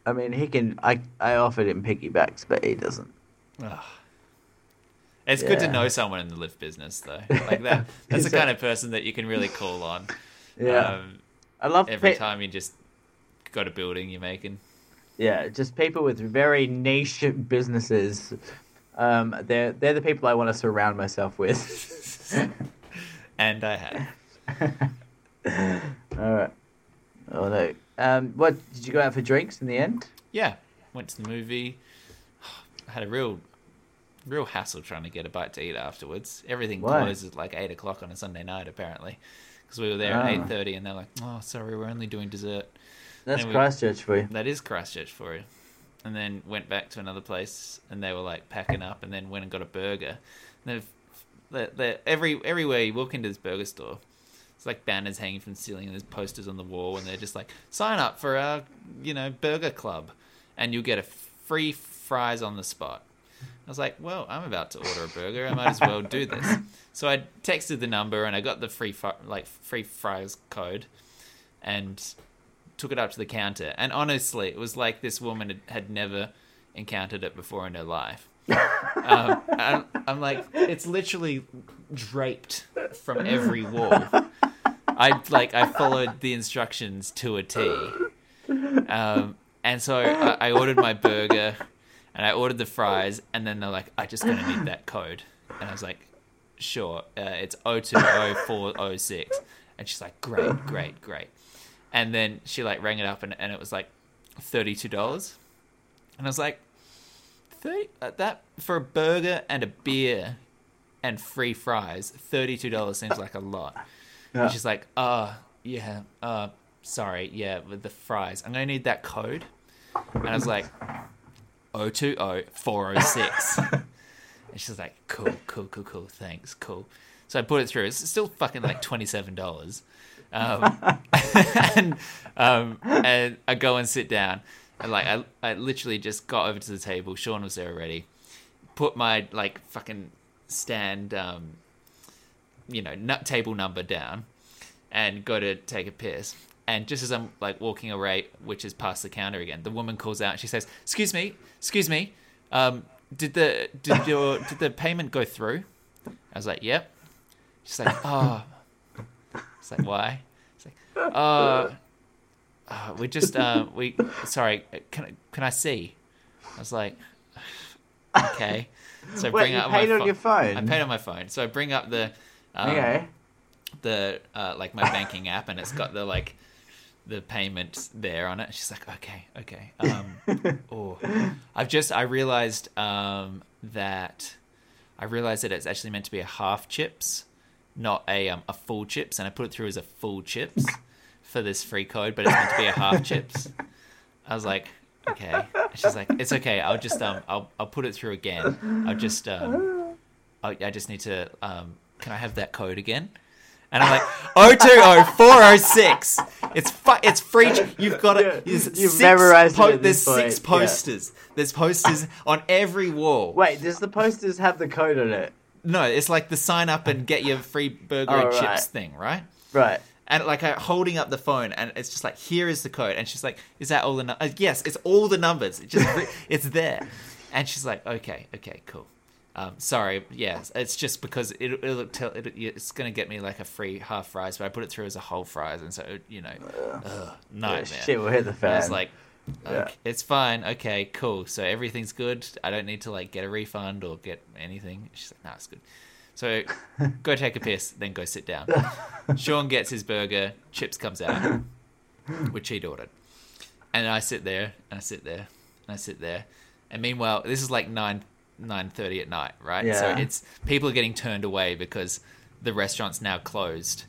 I mean, he can. I I offered him piggybacks, but he doesn't. It's good to know someone in the lift business, though. Like that. That's the kind of person that you can really call on. Yeah, Um, I love every pe- time you just got a building you're making. Yeah, just people with very niche businesses. Um, they're they're the people I want to surround myself with. And I have. All right. Oh no. Um, what did you go out for drinks in the end? Yeah, went to the movie. I had a real, real hassle trying to get a bite to eat afterwards. Everything Why? closes at like eight o'clock on a Sunday night, apparently, because we were there Ah. at eight thirty, and they're like, "Oh, sorry, we're only doing dessert." That's we- Christchurch for you. That is Christchurch for you. And then went back to another place, and they were like packing up, and then went and got a burger. And they've, they're, they're, every everywhere you walk into this burger store, it's like banners hanging from the ceiling, and there's posters on the wall, and they're just like, sign up for our, you know, burger club, and you'll get a free fries on the spot. I was like, well, I'm about to order a burger. I might as well do this. So I texted the number, and I got the free fri- like free fries code, and took it up to the counter. And honestly, it was like this woman had, had never encountered it before in her life. um, I'm, I'm like, it's literally draped from every wall. I like, I followed the instructions to a T. Um, and so I, I ordered my burger, and I ordered the fries, and then they're like, I just gonna need that code, and I was like, sure, uh, it's 020406, and she's like, great, great, great, and then she like rang it up, and, and it was like thirty two dollars, and I was like, thirty uh, that for a burger and a beer and free fries, thirty two dollars seems like a lot. Yeah. And she's like, uh, yeah, uh, sorry, yeah, with the fries, I'm gonna need that code, and I was like, 020406. And she's like, cool, cool, cool, cool, thanks, cool. So I put it through. It's still fucking like $27. Um, and, um, and I go and sit down. And like, I, I literally just got over to the table. Sean was there already. Put my like fucking stand, um, you know, nut table number down and go to take a piss. And just as I'm like walking away, which is past the counter again, the woman calls out. She says, "Excuse me, excuse me, um, did the did your did the payment go through?" I was like, "Yep." She's like, "Oh." It's like, "Why?" It's like, "Uh, uh we just uh we sorry, can I, can I see?" I was like, "Okay." So I Wait, bring you up paid my on pho- your phone? I paid on my phone. So I bring up the um, okay. the uh, like my banking app and it's got the like the payment there on it. She's like, okay, okay. Um, oh, I've just I realized um, that I realized that it's actually meant to be a half chips, not a um, a full chips, and I put it through as a full chips for this free code, but it's meant to be a half chips. I was like, okay. She's like, it's okay. I'll just um I'll I'll put it through again. I'll just um I, I just need to um can I have that code again? And I'm like, 020 406. It's fu- it's free. You've got it. There's you've six memorized it at There's this six point, yeah. posters. There's posters on every wall. Wait, does the posters have the code on it? No, it's like the sign up and get your free burger Oh, and chips right. thing, right? Right. And like I holding up the phone, and it's just like, here is the code, and she's like, is that all the? Nu-? Uh, yes, it's all the numbers. It just it's there, and she's like, okay, okay, cool. Um, sorry, yes, it's just because it, it'll tell it, it's gonna get me like a free half fries, but I put it through as a whole fries, and so you know, ugh, Yeah, nightmare. shit will hit the And fan. I was like, Yeah. it's fine, okay, cool. So everything's good. I don't need to like get a refund or get anything. She's like, no, it's good. So go take a piss, then go sit down. Sean gets his burger, chips comes out, which he'd ordered. And I sit there, and I sit there, and I sit there. And meanwhile, this is like nine nine thirty at night, right? So it's people are getting turned away because the restaurant's now closed,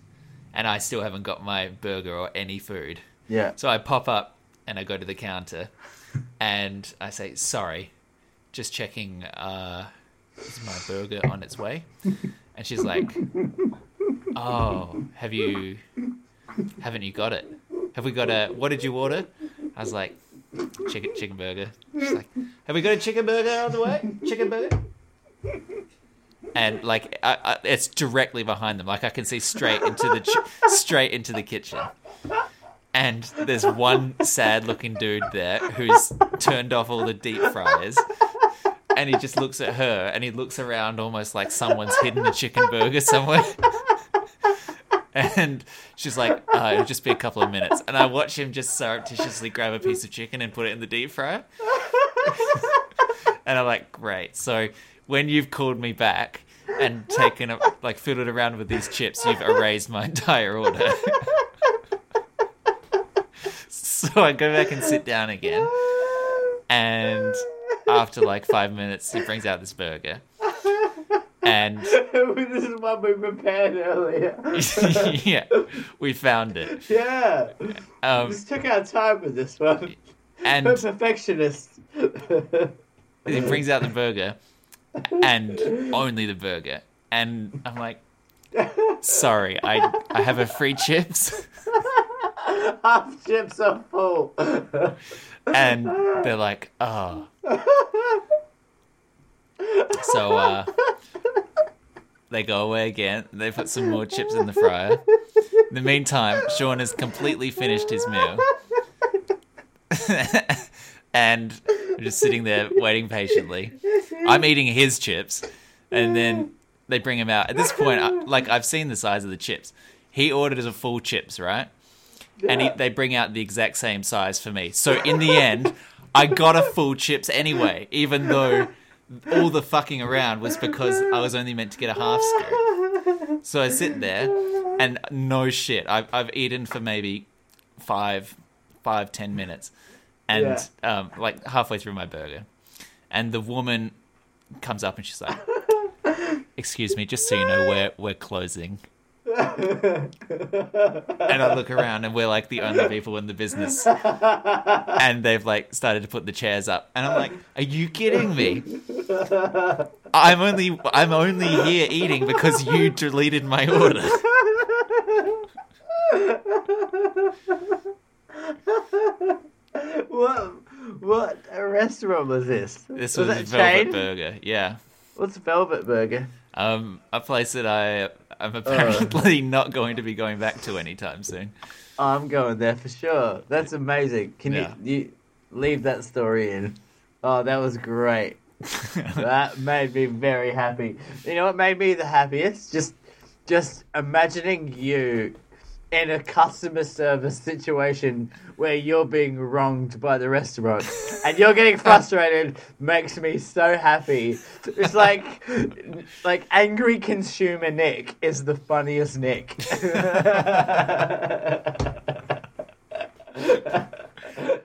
and I still haven't got my burger or any food. yeah. So I pop up and I go to the counter, and I say, "Sorry, just checking. Uh, is my burger on its way?" And she's like, "Oh, have you? Haven't you got it? Have we got a? What did you order?" I was like, "Chicken, chicken burger." She's like, "Have we got a chicken burger on the way? Chicken burger?" And like, I, I, it's directly behind them. Like I can see straight into the ch- straight into the kitchen and there's one sad looking dude there who's turned off all the deep fryers and he just looks at her and he looks around almost like someone's hidden a chicken burger somewhere and she's like uh, it'll just be a couple of minutes and i watch him just surreptitiously grab a piece of chicken and put it in the deep fryer and i'm like great so when you've called me back and taken a, like fiddled around with these chips you've erased my entire order so I go back and sit down again. And after like five minutes, he brings out this burger. And this is what we prepared earlier. yeah, we found it. yeah. Um, Just took our time with this one. and We're perfectionists. he brings out the burger and only the burger. And I'm like, sorry, I, I have a free chips. Half chips are full. And they're like, oh. So uh, they go away again. They put some more chips in the fryer. In the meantime, Sean has completely finished his meal. and we're just sitting there waiting patiently. I'm eating his chips, and then they bring him out. At this point, I, like I've seen the size of the chips. He ordered a full chips, right? And he, they bring out the exact same size for me. So in the end, I got a full chips anyway, even though all the fucking around was because I was only meant to get a half scoop. So I sit there, and no shit, I've I've eaten for maybe five, five ten minutes, and um, like halfway through my burger, and the woman comes up and she's like, "Excuse me, just so you know, we're we're closing." And I look around, and we're like the only people in the business, and they've like started to put the chairs up, and I'm like, "Are you kidding me?" I'm only I'm only here eating because you deleted my order. what? What a restaurant was this? This was was, Velvet chain? Burger, yeah. What's Velvet Burger? Um, a place that I I'm uh. apparently not going to be going back to anytime soon. I'm going there for sure. That's amazing. Can Yeah. you you leave that story in? Oh, that was great. that made me very happy. You know what made me the happiest? Just just imagining you in a customer service situation where you're being wronged by the restaurant and you're getting frustrated makes me so happy. It's like like angry consumer Nick is the funniest Nick.